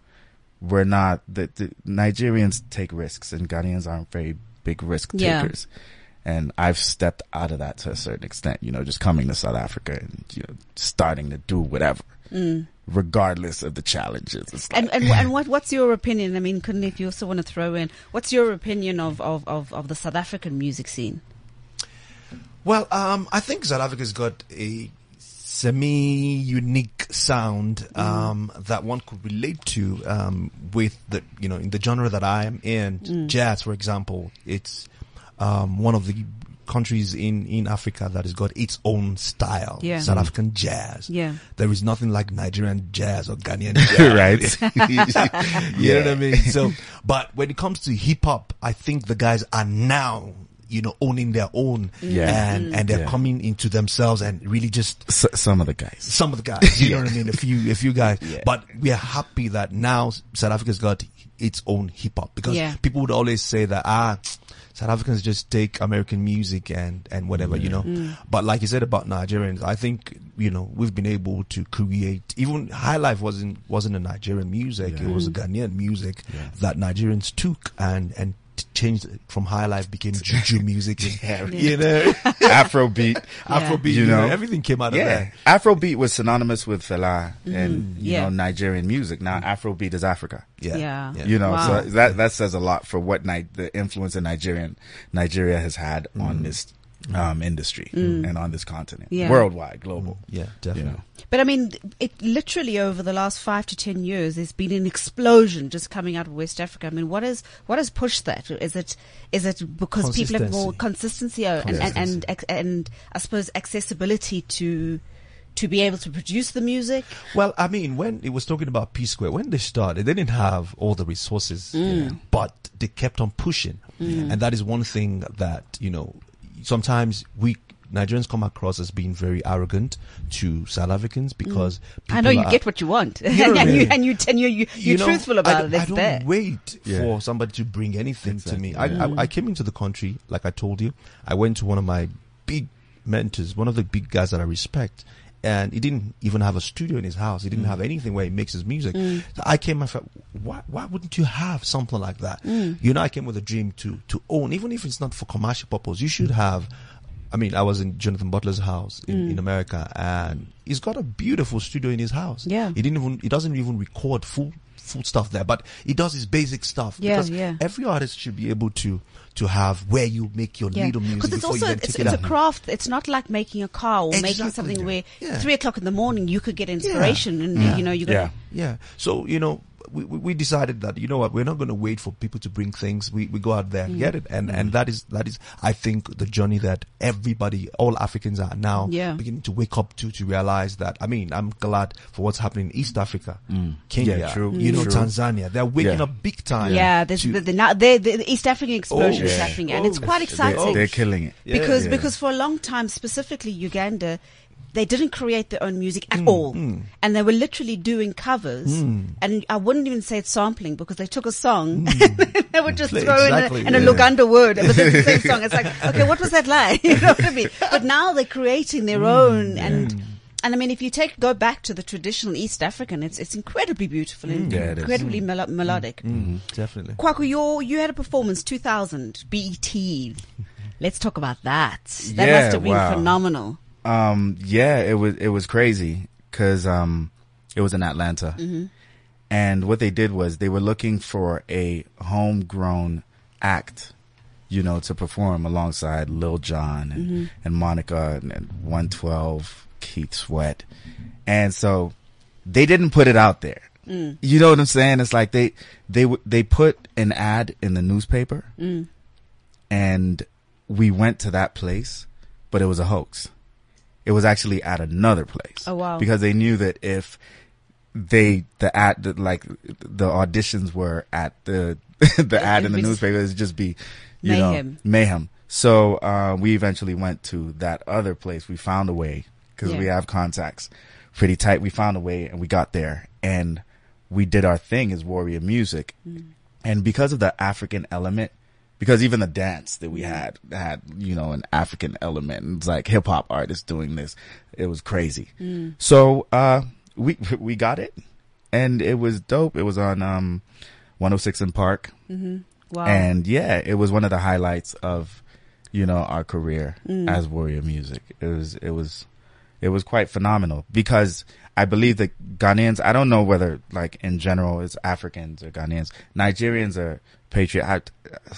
we're not, the, the Nigerians take risks and Ghanaians aren't very big risk Yeah. takers. And I've stepped out of that to a certain extent, you know, just coming to South Africa and, you know, starting to do whatever, regardless of the challenges. Like, Mm. And and and what what's your opinion? I mean, couldn't if you also want to throw in, what's your opinion of of of, of the South African music scene? Well, um, I think South Africa's got a semi-unique sound um, that one could relate to um, with the you know in the genre that I am in, jazz, for example. It's um, one of the countries in in Africa that has got its own style. Yeah. South African jazz. Yeah. there is nothing like Nigerian jazz or Ghanaian jazz, right? you know what I mean? So, but when it comes to hip hop, I think the guys are now, you know, owning their own, Yeah. and and they're Yeah. coming into themselves and really just S- some of the guys. some of the guys, you know what I mean? A few, a few guys. Yeah. But we are happy that now South Africa's got its own hip hop because Yeah. people would always say that ah. South Africans just take American music and, and whatever, you know. Mm. But like you said about Nigerians, I think, you know, we've been able to create, even High Life wasn't, wasn't a Nigerian music. It was a Ghanaian music that Nigerians took and, and t- changed from High Life became juju music. and, You know, Afrobeat. Afrobeat, You you know, know. everything came out of Yeah, there. Afrobeat was synonymous with Fela mm. and you Yeah. know Nigerian music. Now mm. Afrobeat is Africa. Yeah. Yeah. You know, Wow. so that that says a lot for what Ni- the influence in Nigerian Nigeria has had on mm. this um, industry and on this continent, Yeah. worldwide, global. Yeah, You definitely. know, But I mean, it literally over the last five to ten years, there's been an explosion just coming out of West Africa. I mean, what is what has pushed that? Is it is it because people have more consistency uh, and, and, and and and I suppose accessibility to to be able to produce the music? Well, I mean, when it was talking about P Square, when they started, they didn't have all the resources, but they kept on pushing. And that is one thing that, you know, sometimes we Nigerians come across as being very arrogant to South Africans because mm. I know you are- get what you want, You know and you, and you and you you you're know, truthful I about don't- it. I don't there. wait Yeah. for somebody to bring anything to me. Exactly, I, I, I came into the country, like I told you, I went to one of my big mentors, one of the big guys that I respect. And he didn't even have a studio in his house. He didn't mm. have anything where he makes his music. Mm. So I came and felt, why, why wouldn't you have something like that? Mm. You know, I came with a dream to, to own, even if it's not for commercial purpose, you should have I mean, I was in Jonathan Butler's house in, in America, and he's got a beautiful studio in his house. Yeah. he didn't even he doesn't even record full full stuff there, but he does his basic stuff. Yeah, because yeah. Every artist should be able to to have where you make your Yeah, little music because it's before also you it's, take it's it a craft. It's not like making a car or making Exactly. something where Yeah. three o'clock in the morning you could get inspiration, and you know you got Yeah. Yeah. So, you know, we, we we decided that, you know what, we're not going to wait for people to bring things. We, we go out there and mm. get it. And, and mm. that is, that is, I think the journey that everybody, all Africans are now Yeah. beginning to wake up to, to realize that, I mean, I'm glad for what's happening in East Africa, mm. Kenya, Yeah, true. you know, True. Tanzania. They're waking Yeah. up big time. Yeah, there's to- the, the, now the, the East African explosion Oh, is yeah. happening, and it's Oh, quite shit. They're, exciting they're killing it. Because Yeah. because for a long time, specifically Uganda, they didn't create their own music Mm, at all. And they were literally doing covers. And I wouldn't even say it's sampling because they took a song and they would just Play throw Mm. exactly, in a, in a yeah. Luganda word, but it's the same song. It's like, okay, what was that like? You know what I mean? But now they're creating their Mm, own and, and I mean, if you take, go back to the traditional East African, it's, it's incredibly beautiful and Yeah, it is. incredibly melo- melodic. Mm, definitely. Kwaku, you you had a performance 2000 BET. Let's talk about that. That Yeah, must have been wow. phenomenal. Um, yeah, it was it was crazy because um, it was in Atlanta, and what they did was they were looking for a homegrown act, you know, to perform alongside Lil Jon and, and Monica and, and One Twelve, Keith Sweat, and so they didn't put it out there. You know what I'm saying? It's like they they they put an ad in the newspaper, and we went to that place, but it was a hoax. It was actually at another place. Oh, wow. Because they knew that if they the ad the, like the auditions were at the the ad in the newspaper, it'd just be you Mayhem. know mayhem. So uh, we eventually went to that other place. We found a way because we have contacts pretty tight. We found a way and we got there and we did our thing as warrior music. Mm. And because of the African element, because even the dance that we had had, you know, an African element. and It's like hip hop artists doing this. It was crazy. Mm. So, uh, we, we got it and it was dope. It was on, um, 106 & Park. Wow. And yeah, it was one of the highlights of, you know, our career Mm. as warrior music. It was, it was, it was quite phenomenal because I believe that Ghanaians, I don't know whether like in general it's Africans or Ghanaians, Nigerians are patriot. I,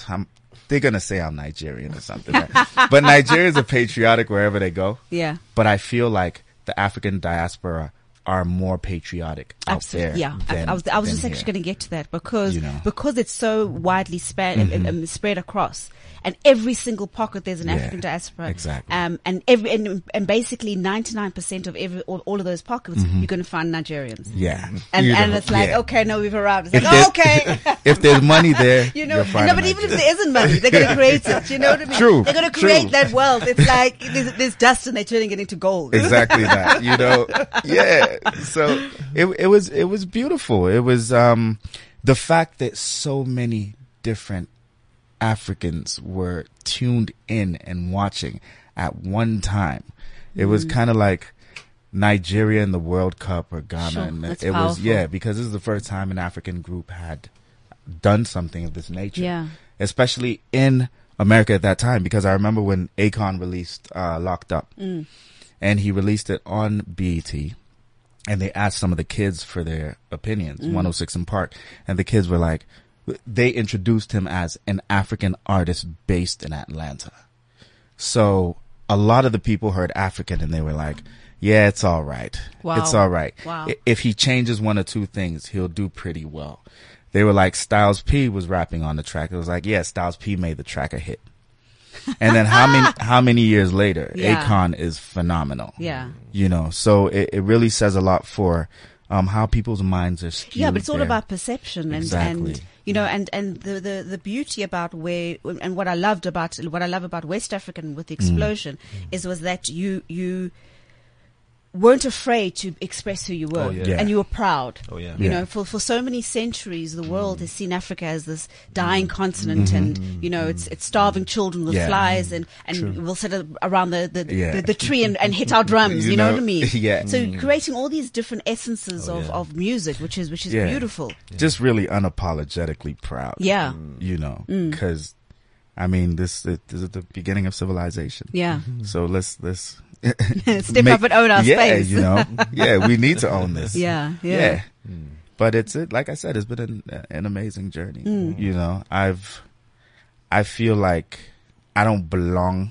I'm, they're to say I'm Nigerian or something, right? but Nigerians are patriotic wherever they go. yeah. But I feel like the African diaspora are more patriotic out Absolutely. there. Yeah. I- than- I, was, I was just actually going to get to that because, You know. Mm-hmm. because it's so widely um, um, spread across. And every single pocket there's an Yeah, African diaspora. exactly. Um, and every, and, and basically 99% of every, all, all of those pockets, you're going to find Nigerians. Yeah. And, Mm-hmm. And it's like, yeah. okay, no, we've arrived. It's If like, oh, okay. if there's money there, You know, no, but even if there isn't money, they're going to create it. You know what I mean? True, They're going to create true. that wealth. It's like there's, there's dust and they're turning it into gold. exactly that you know yeah so it it was it was beautiful. It was um the fact that so many different africans were tuned in and watching at one time. It was kind of like Nigeria in the World Cup or Ghana. Sure, and it was yeah because this is the first time an African group had done something of this nature. Yeah. especially in America at that time because I remember when Akon released uh, Locked Up. Mm. and he released it on BET and they asked some of the kids for their opinions, Mm. 106 & Park, and the kids were like, they introduced him as an African artist based in Atlanta. So a lot of the people heard African and they were like, yeah, it's all right. Wow. It's all right. Wow. If he changes one or two things, he'll do pretty well. They were like, Styles P was rapping on the track. It was like, yeah, Styles P made the track a hit. And then how many, how many years later, Yeah. Akon is phenomenal Yeah. you know so it, it really says a lot for um how people's minds are skewed Yeah, but it's all there. about perception and, Exactly. and you know, and, and the, the, the beauty about where, and what I loved about, what I love about West African with the Mm. explosion is was that you, you weren't afraid to express who you were Oh, yeah. Yeah. and you were proud. Oh, yeah. You Yeah. know, for, for so many centuries, the world Mm. has seen Africa as this dying continent and, you know, it's, it's starving children with Mm-hmm. Yeah. flies and, and we'll sit around the, the, Yeah. the, the tree and, and hit our drums. You, You know, know, what I mean? yeah. So creating all these different essences Oh, of, yeah. of music, which is, which is Yeah. beautiful. just really unapologetically proud Yeah. you know Mm. because i mean this, it, this is the beginning of civilization Yeah. so let's let's Step up and own our yeah space. you know yeah we need to own this Yeah, yeah. but it's it like i said it's been an, an amazing journey Mm. you know i've i feel like i don't belong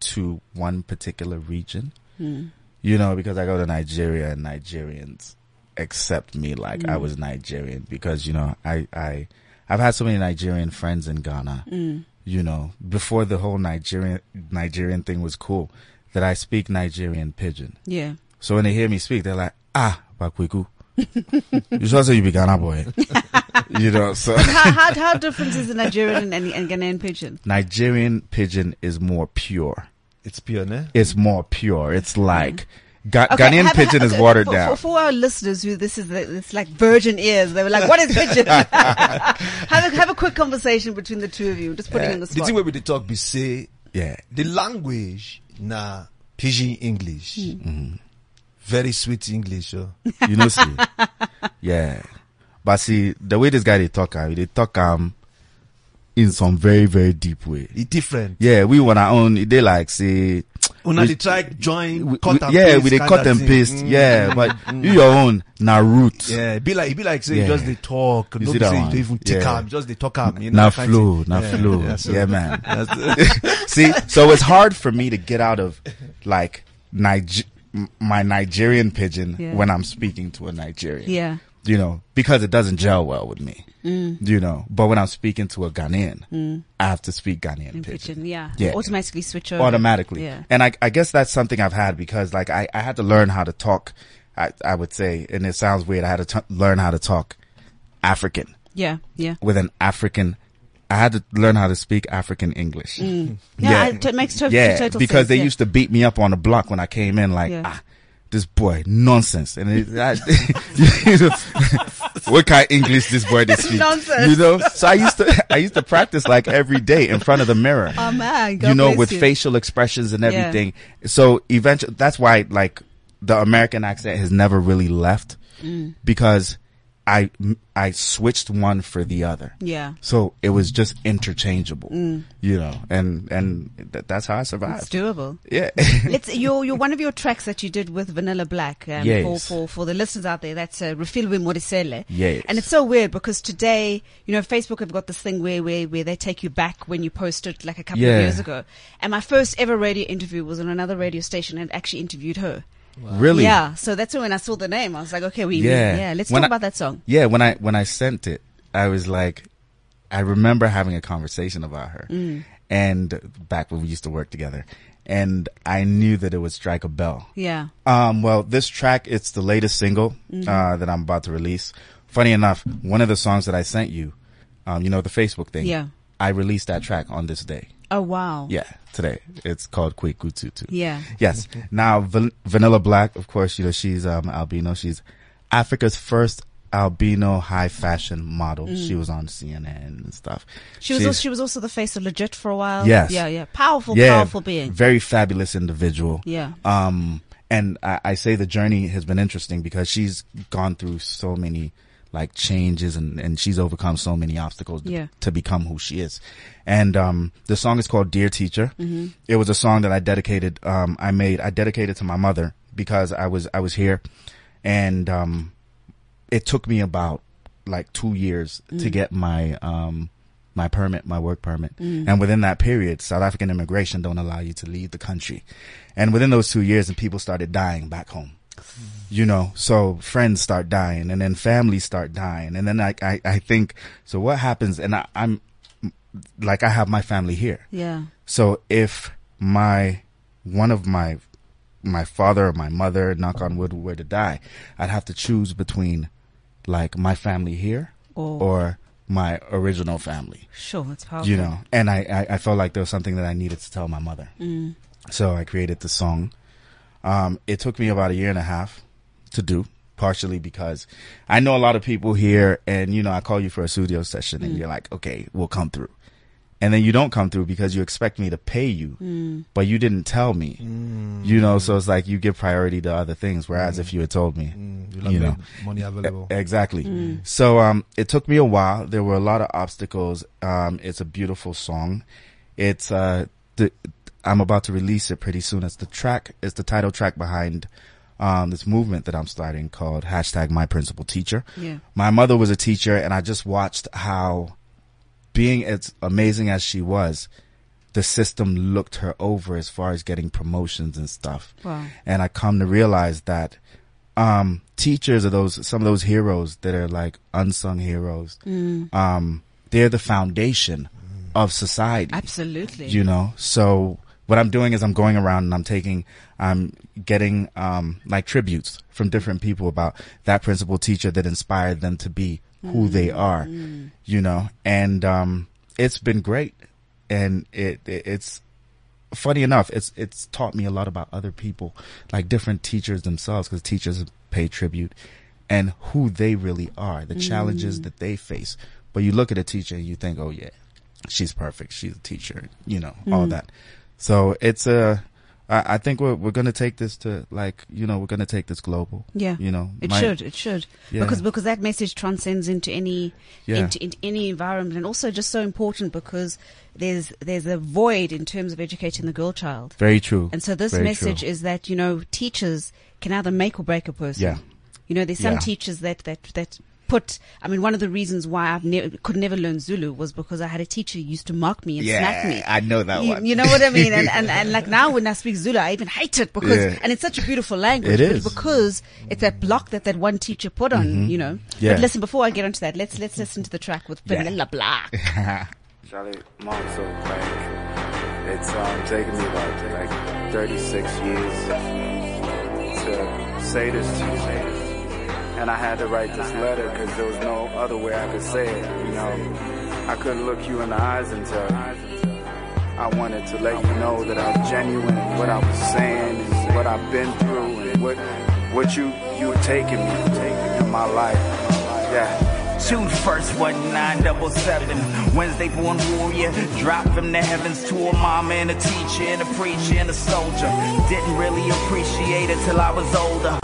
to one particular region Mm. you know because i go to nigeria and nigerians accept me like Mm. i was nigerian because you know i i i've had so many nigerian friends in ghana Mm. you know before the whole nigerian nigerian thing was cool that i speak nigerian pidgin Yeah. so when they hear me speak, they're like, ah, Bakwiku. you should say you be Ghana boy. you know, so how, how, how different is the Nigerian and, and Ghanaian pidgin? Nigerian pidgin is more pure. It's pure, ne? It's more pure. It's like Ga- Okay, Ghanaian have- pidgin have- is watered for, down. For, for our listeners who this is the, it's like virgin ears, they were like, "What is pidgin?" have a have a quick conversation between the two of you. Just putting Eh, on the the spot. thing where we dey talk be say yeah. the language na pidgin English, Hmm. very sweet English. Oh. You know, see. yeah. But see, the way this guy they talk, uh, they talk um in some very, very deep way. It different. Yeah, we want our own. They like say, Una we- dey try join we- cut and yeah, paste we they kinda cut and paste. Mm, Yeah, mm, but mm. you your own na root. Yeah, be like be like say Yeah. you just they talk. You no see be that say you one? don't even take Yeah. am, just they talk am. You know, Na that kind flow, na Yeah, flow. yeah, so- Yeah, man. See, so it's hard for me to get out of like Niger- my Nigerian pidgin Yeah. when I'm speaking to a Nigerian. yeah, You know, because it doesn't gel well with me. Mm. You know, but when I'm speaking to a Ghanaian, I have to speak Ghanaian in pidgin. pidgin. Yeah, Yeah. automatically switch over. Automatically. Yeah, And I, I guess that's something I've had because like I, I had to learn how to talk, I, I would say, and it sounds weird. I had to t- learn how to talk African yeah, yeah. with an African. I had to learn how to speak African English. Mm. Yeah, it t- makes to- yeah, total because sense, they yeah. used to beat me up on the block when I came in, like, Yeah. ah, this boy, nonsense. And it, I, you know, what kind of English this boy they speak? Nonsense. You know, so I used to, I used to practice like every day in front of the mirror Oh man, God you know, with you. facial expressions and Yeah. everything. So eventually, that's why like the American accent has never really left Mm. because I I switched one for the other. Yeah, So it was just interchangeable, Mm. you know, and and th- that's how I survived. it's doable. Yeah, Let's your your one of your tracks that you did with Vanilla Black. Um, Yes. For for for the listeners out there, that's uh, Refilwe Modiselle. Yes. And it's so weird because today, you know, Facebook have got this thing where where where they take you back when you posted like a couple Yeah. of years ago. And my first ever radio interview was on another radio station and actually interviewed her. Really. Yeah. So that's when I saw the name. I was like, okay, we Yeah. yeah. Let's When talk I- about that song. Yeah, when I when I sent it, I was like, I remember having a conversation about her, Mm. and back when we used to work together, and I knew that it would strike a bell. Yeah. Um, well, this track, it's the latest single, Mm-hmm. uh, that I'm about to release. Funny enough, one of the songs that I sent you, um, you know, the Facebook thing. Yeah. I released that track on this day. Oh wow. Yeah, today. It's called Kwekututu. Yeah. Yes. Now, Van- Vanilla Black, of course, you know, she's, um, albino. She's Africa's first albino high fashion model. She was on CNN and stuff. Mm. She was She's- also, she was also the face of legit for a while. Yes. Yeah, yeah. Powerful, yeah, powerful being. Very fabulous individual. Yeah. Um, and I, I say the journey has been interesting because she's gone through so many like changes and, and she's overcome so many obstacles to- Yeah. to, become who she is. And, um, the song is called Dear Teacher. Mm-hmm. It was a song that I dedicated, um, I made, I dedicated to my mother because I was, I was here and, um, it took me about like two years Mm. to get my, um, my permit, my work permit. And within that period, South African immigration don't allow you to leave the country. And within those two years, and people started dying back home. You know, so friends start dying and then families start dying. And then I, I, I think, so what happens? And I, I'm like, I have my family here. Yeah. So if my, one of my, my father or my mother, knock on wood, were to die, I'd have to choose between like my family here Or- or my original family Sure, that's powerful. you know and I, I i felt like there was something that i needed to tell my mother Mm. so i created the song um it took me about a year and a half to do partially because i know a lot of people here and you know i call you for a studio session Mm. and you're like okay we'll come through and then you don't come through because you expect me to pay you Mm. but you didn't tell me you know so it's like you give priority to other things whereas if you had told me Mm, you you know. know, money available. Exactly. So um it took me a while. There were a lot of obstacles. Um it's a beautiful song. It's uh the I'm about to release it pretty soon. It's the track it's the title track behind um this movement that I'm starting called hashtag my principal teacher. Yeah. My mother was a teacher and I just watched how being as amazing as she was, the system looked her over as far as getting promotions and stuff Wow. and I come to realize that um teachers are those some of those heroes that are like unsung heroes. Um they're the foundation of society. Absolutely. You know. So what I'm doing is I'm going around and I'm taking I'm getting um like tributes from different people about that principal teacher that inspired them to be who they are. You know. And um it's been great. And it, it it's funny enough, it's it's taught me a lot about other people, like different teachers themselves, because teachers pay tribute, and who they really are, the challenges that they face. But you look at a teacher and you think, oh yeah, she's perfect, she's a teacher, you know, all that. So it's a. I I think we're we're gonna take this to like you know we're gonna take this global. Yeah. you know It My- should. It should. Yeah. Because because that message transcends into any Yeah. into, into any environment, and also just so important because there's there's a void in terms of educating the girl child. Very true. And so this Very message true. is that you know teachers can either make or break a person. Yeah. You know, there's some Yeah. teachers that that that put. I mean, one of the reasons why I ne- could never learn Zulu was because I had a teacher who used to mock me and smack me. I know that You, one. you know what I mean? And, and, and like now when I speak Zulu, I even hate it because, Yeah. and it's such a beautiful language. It but is. Because it's that block that that one teacher put on, you know. Mm-hmm. Yeah. But listen, before I get onto that, let's, let's listen to the track with Yeah. Vanilla Black. Charlie Monk, so like it's um taken me like like 36 years to say this to you. And I had to write this letter because there was no other way I could say it. You know, I couldn't look you in the eyes and tell. I wanted to let you know that I was genuine in what I was saying and what I've been through and what what you you were taking me taking in my life. Yeah. June 1st, 1977. Wednesday born warrior. Dropped from the heavens to a mama and a teacher and a preacher and a soldier. Didn't really appreciate it till I was older.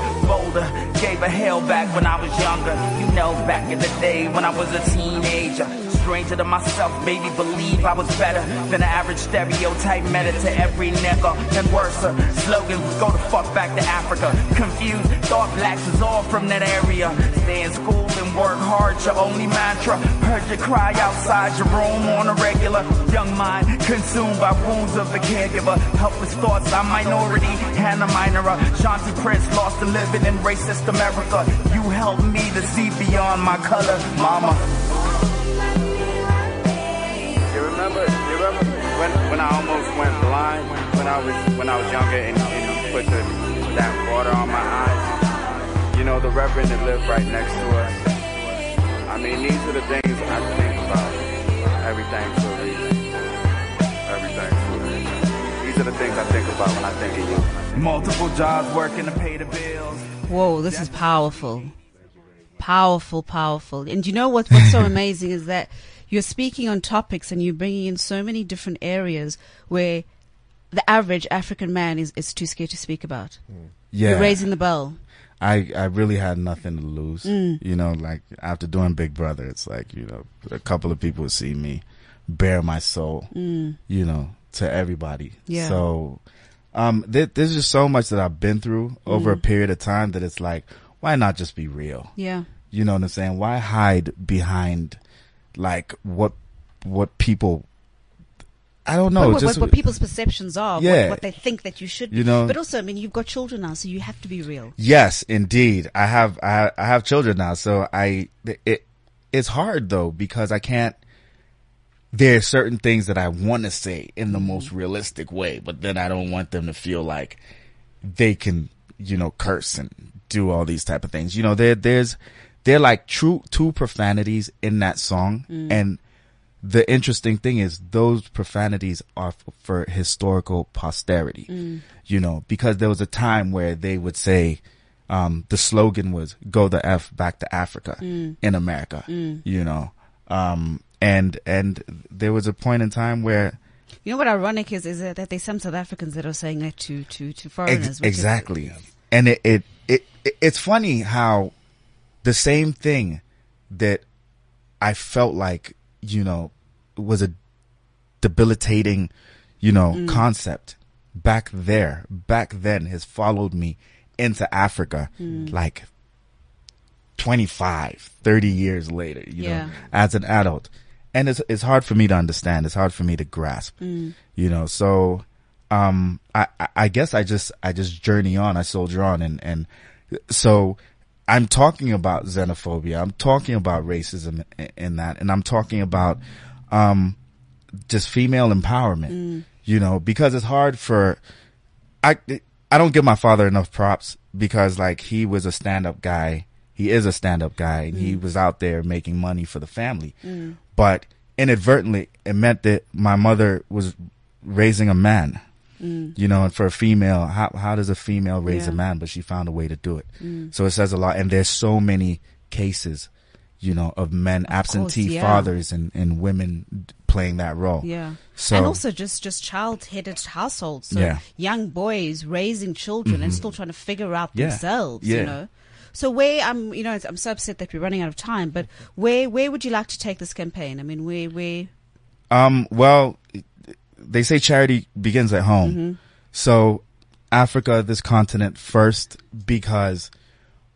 Bolder. Gave a hell back when I was younger. You know, back in the day when I was a teenager. Stranger to myself, made me believe I was better than the average stereotype. Met it to every nigga and worse. Slogan was go the fuck back to Africa. Confused, thought blacks was all from that area. Stay in school and work hard, your only mantra. Heard you cry outside your room on a regular. Young mind consumed by wounds of the caregiver. Helpless thoughts, I'm minority, Hannah Minorer. Shanti Prince lost a living in racist America. You helped me to see beyond my color, mama. When when I almost went blind when I was when I was younger and, and you put the, that water on my eyes? You know the reverend that lived right next to us. I mean, these are the things I think about. Everything for a reason. Everything for a reason. These are the things I think about when I think of you. Multiple jobs working to pay the bills. Whoa, this is powerful. Powerful, powerful. And you know what, what's so amazing is that you're speaking on topics and you're bringing in so many different areas where the average African man is, is too scared to speak about. Yeah. You're raising the bell. I, I really had nothing to lose. Mm. You know, like after doing Big Brother, it's like, you know, a couple of people would see me bare my soul, you know, to everybody. Mm. Yeah. So, um, there, there's just so much that I've been through over a Mm. period of time that it's like, why not just be real? Yeah. You know what I'm saying? Why hide behind like what, what people, I don't know. But what, just, what, what people's perceptions are, Yeah. what, what they think that you should be. You know- But also, I mean, you've got children now, so you have to be real. Yes, indeed. I have I, I have children now, so I it it's hard though because I can't. There are certain things that I want to say in the most mm-hmm. realistic way, but then I don't want them to feel like they can, you know, curse and do all these type of things. You know, there there's they're like true two profanities in that song, and the interesting thing is those profanities are f- for historical posterity, you know, because there was a time where they would say, um, the slogan was "Go the f back to Africa" in America, you know, um, and and there was a point in time where You know what ironic is, is that there's some South Africans that are saying that to, to, to foreigners. Ex- which is- exactly, and it it it it's funny how the same thing that I felt like you know was a debilitating you know Mm. concept back there back then has followed me into Africa Mm. like 25 30 years later you Yeah. know as an adult and it's it's hard for me to understand it's hard for me to grasp Mm. you know so um I, I i guess i just i just journey on i soldier on and and so i'm talking about xenophobia. I'm talking about racism in, that and i'm talking about um just female empowerment mm. you know because it's hard for i i don't give my father enough props because like he was a stand-up guy. He is a stand-up guy and he mm. was out there making money for the family. Mm. But inadvertently it meant that my mother was raising a man Mm. You know, and for a female, how how does a female raise a man? But she found a way to do it. Mm. So it says a lot. And there's so many cases, you know, of men absentee yeah. fathers and and women playing that role. Yeah. So and also just just child-headed households. So Yeah. young boys raising children and mm-hmm. still trying to figure out Yeah. themselves. Yeah. You know. So where I'm, you know, I'm so upset that we're running out of time. But where where would you like to take this campaign? I mean, where where Um, well, they say charity begins at home. Mm-hmm. So Africa, this continent first, because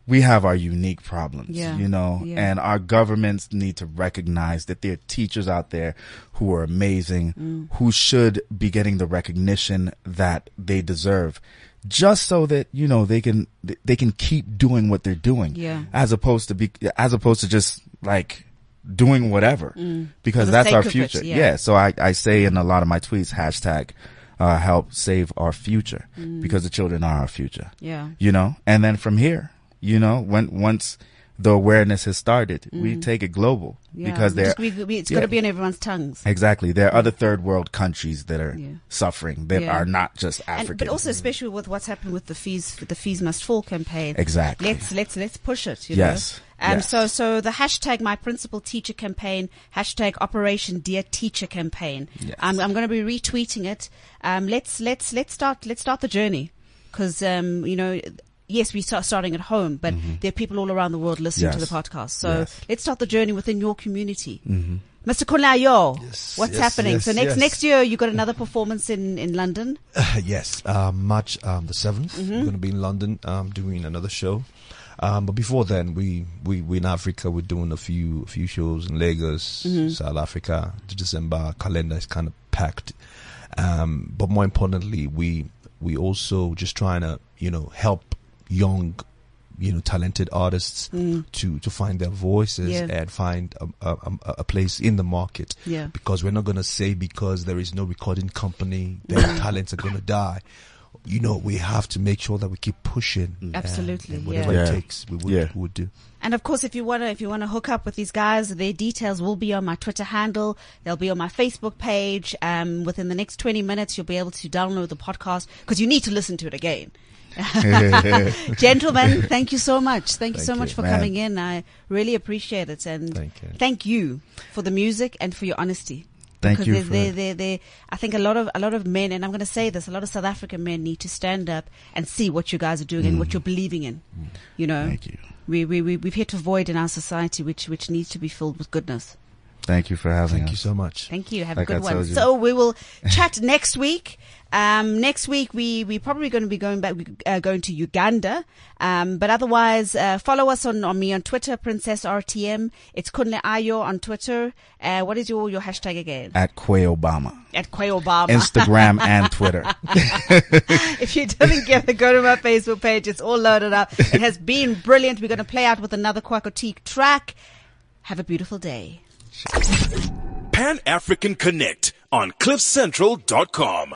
we have our unique problems, Yeah. you know, Yeah. and our governments need to recognize that there are teachers out there who are amazing, Mm. who should be getting the recognition that they deserve. Just so that, you know, they can, they can keep doing what they're doing. Yeah. As opposed to be, as opposed to just like doing whatever. Because Mm. The that's our future. yeah. yeah. So I, I say in a lot of my tweets, hashtag, uh, help save our future because the children are our future. Mm. yeah. You know, and then from here, you know, when, once the awareness has started, we take it global Mm. Yeah. because there, we- we- it's yeah. got to be on everyone's tongues. exactly, there are other third world countries that are suffering that are not just And, African. but also, especially with what's happened with the fees, the fees must fall campaign. Exactly. Let's let's let's push it. You Yes. Know? Um. Yes. So so the hashtag my principal teacher campaign hashtag Operation Dear Teacher campaign. Yes. Um, I'm going to be retweeting it. Um. Let's let's let's start let's start the journey because um you know. Yes, we start starting at home, but there are people all around the world listening to Mm-hmm. The podcast. So Yes. let's start the journey within your community. Mr. Kunle Ayo, Yes, what's yes, happening? yes, so next yes. next year you got another performance in in London. yes, um, March um, the 7th Mm-hmm. We're going to be in London um, doing another show. Um, but before then, we, we we in Africa. We're doing a few a few shows in Lagos, Mm-hmm. South Africa. The December calendar is kind of packed. Um, but more importantly, we we also just trying to you know help young, you know, talented artists to to find their voices Mm. Yeah. and find a, a, a, a place in the market. Yeah. Because we're not gonna say because there is no recording company, their talents are gonna die. You know, we have to make sure that we keep pushing. and- Absolutely, and whatever yeah. it takes, we would, Yeah. we would do. And of course, if you wanna, if you wanna hook up with these guys, their details will be on my Twitter handle. They'll be on my Facebook page. Um, within the next 20 minutes, you'll be able to download the podcast because you need to listen to it again. Gentlemen, thank you so much. Thank you Thank so you, much for man. coming in. I really appreciate it. And Thank you. thank you for the music and for your honesty. Thank because you They, they, they, they, I think a lot of a lot of men, and I'm going to say this, a lot of South African men need to stand up and see what you guys are doing and what you're believing in. You know, Mm. Thank you. we, we, we, we've hit a void in our society which, which needs to be filled with goodness. Thank you for having Thank us. you so much. Thank you. Have Like a I good one. So we will chat next week. Um, next week we we probably going to be going back, uh, going to Uganda. Um, but otherwise, uh, follow us on, on me on Twitter, Princess RTM. It's Kunle Ayo on Twitter. Uh, what is your your hashtag again? At Quay Obama. At Kwe Obama. Instagram and Twitter. if you didn't get it, go to my Facebook page. It's all loaded up. It has been brilliant. We're going to play out with another Quackotique track. Have a beautiful day. Pan African Connect on CliffCentral.com.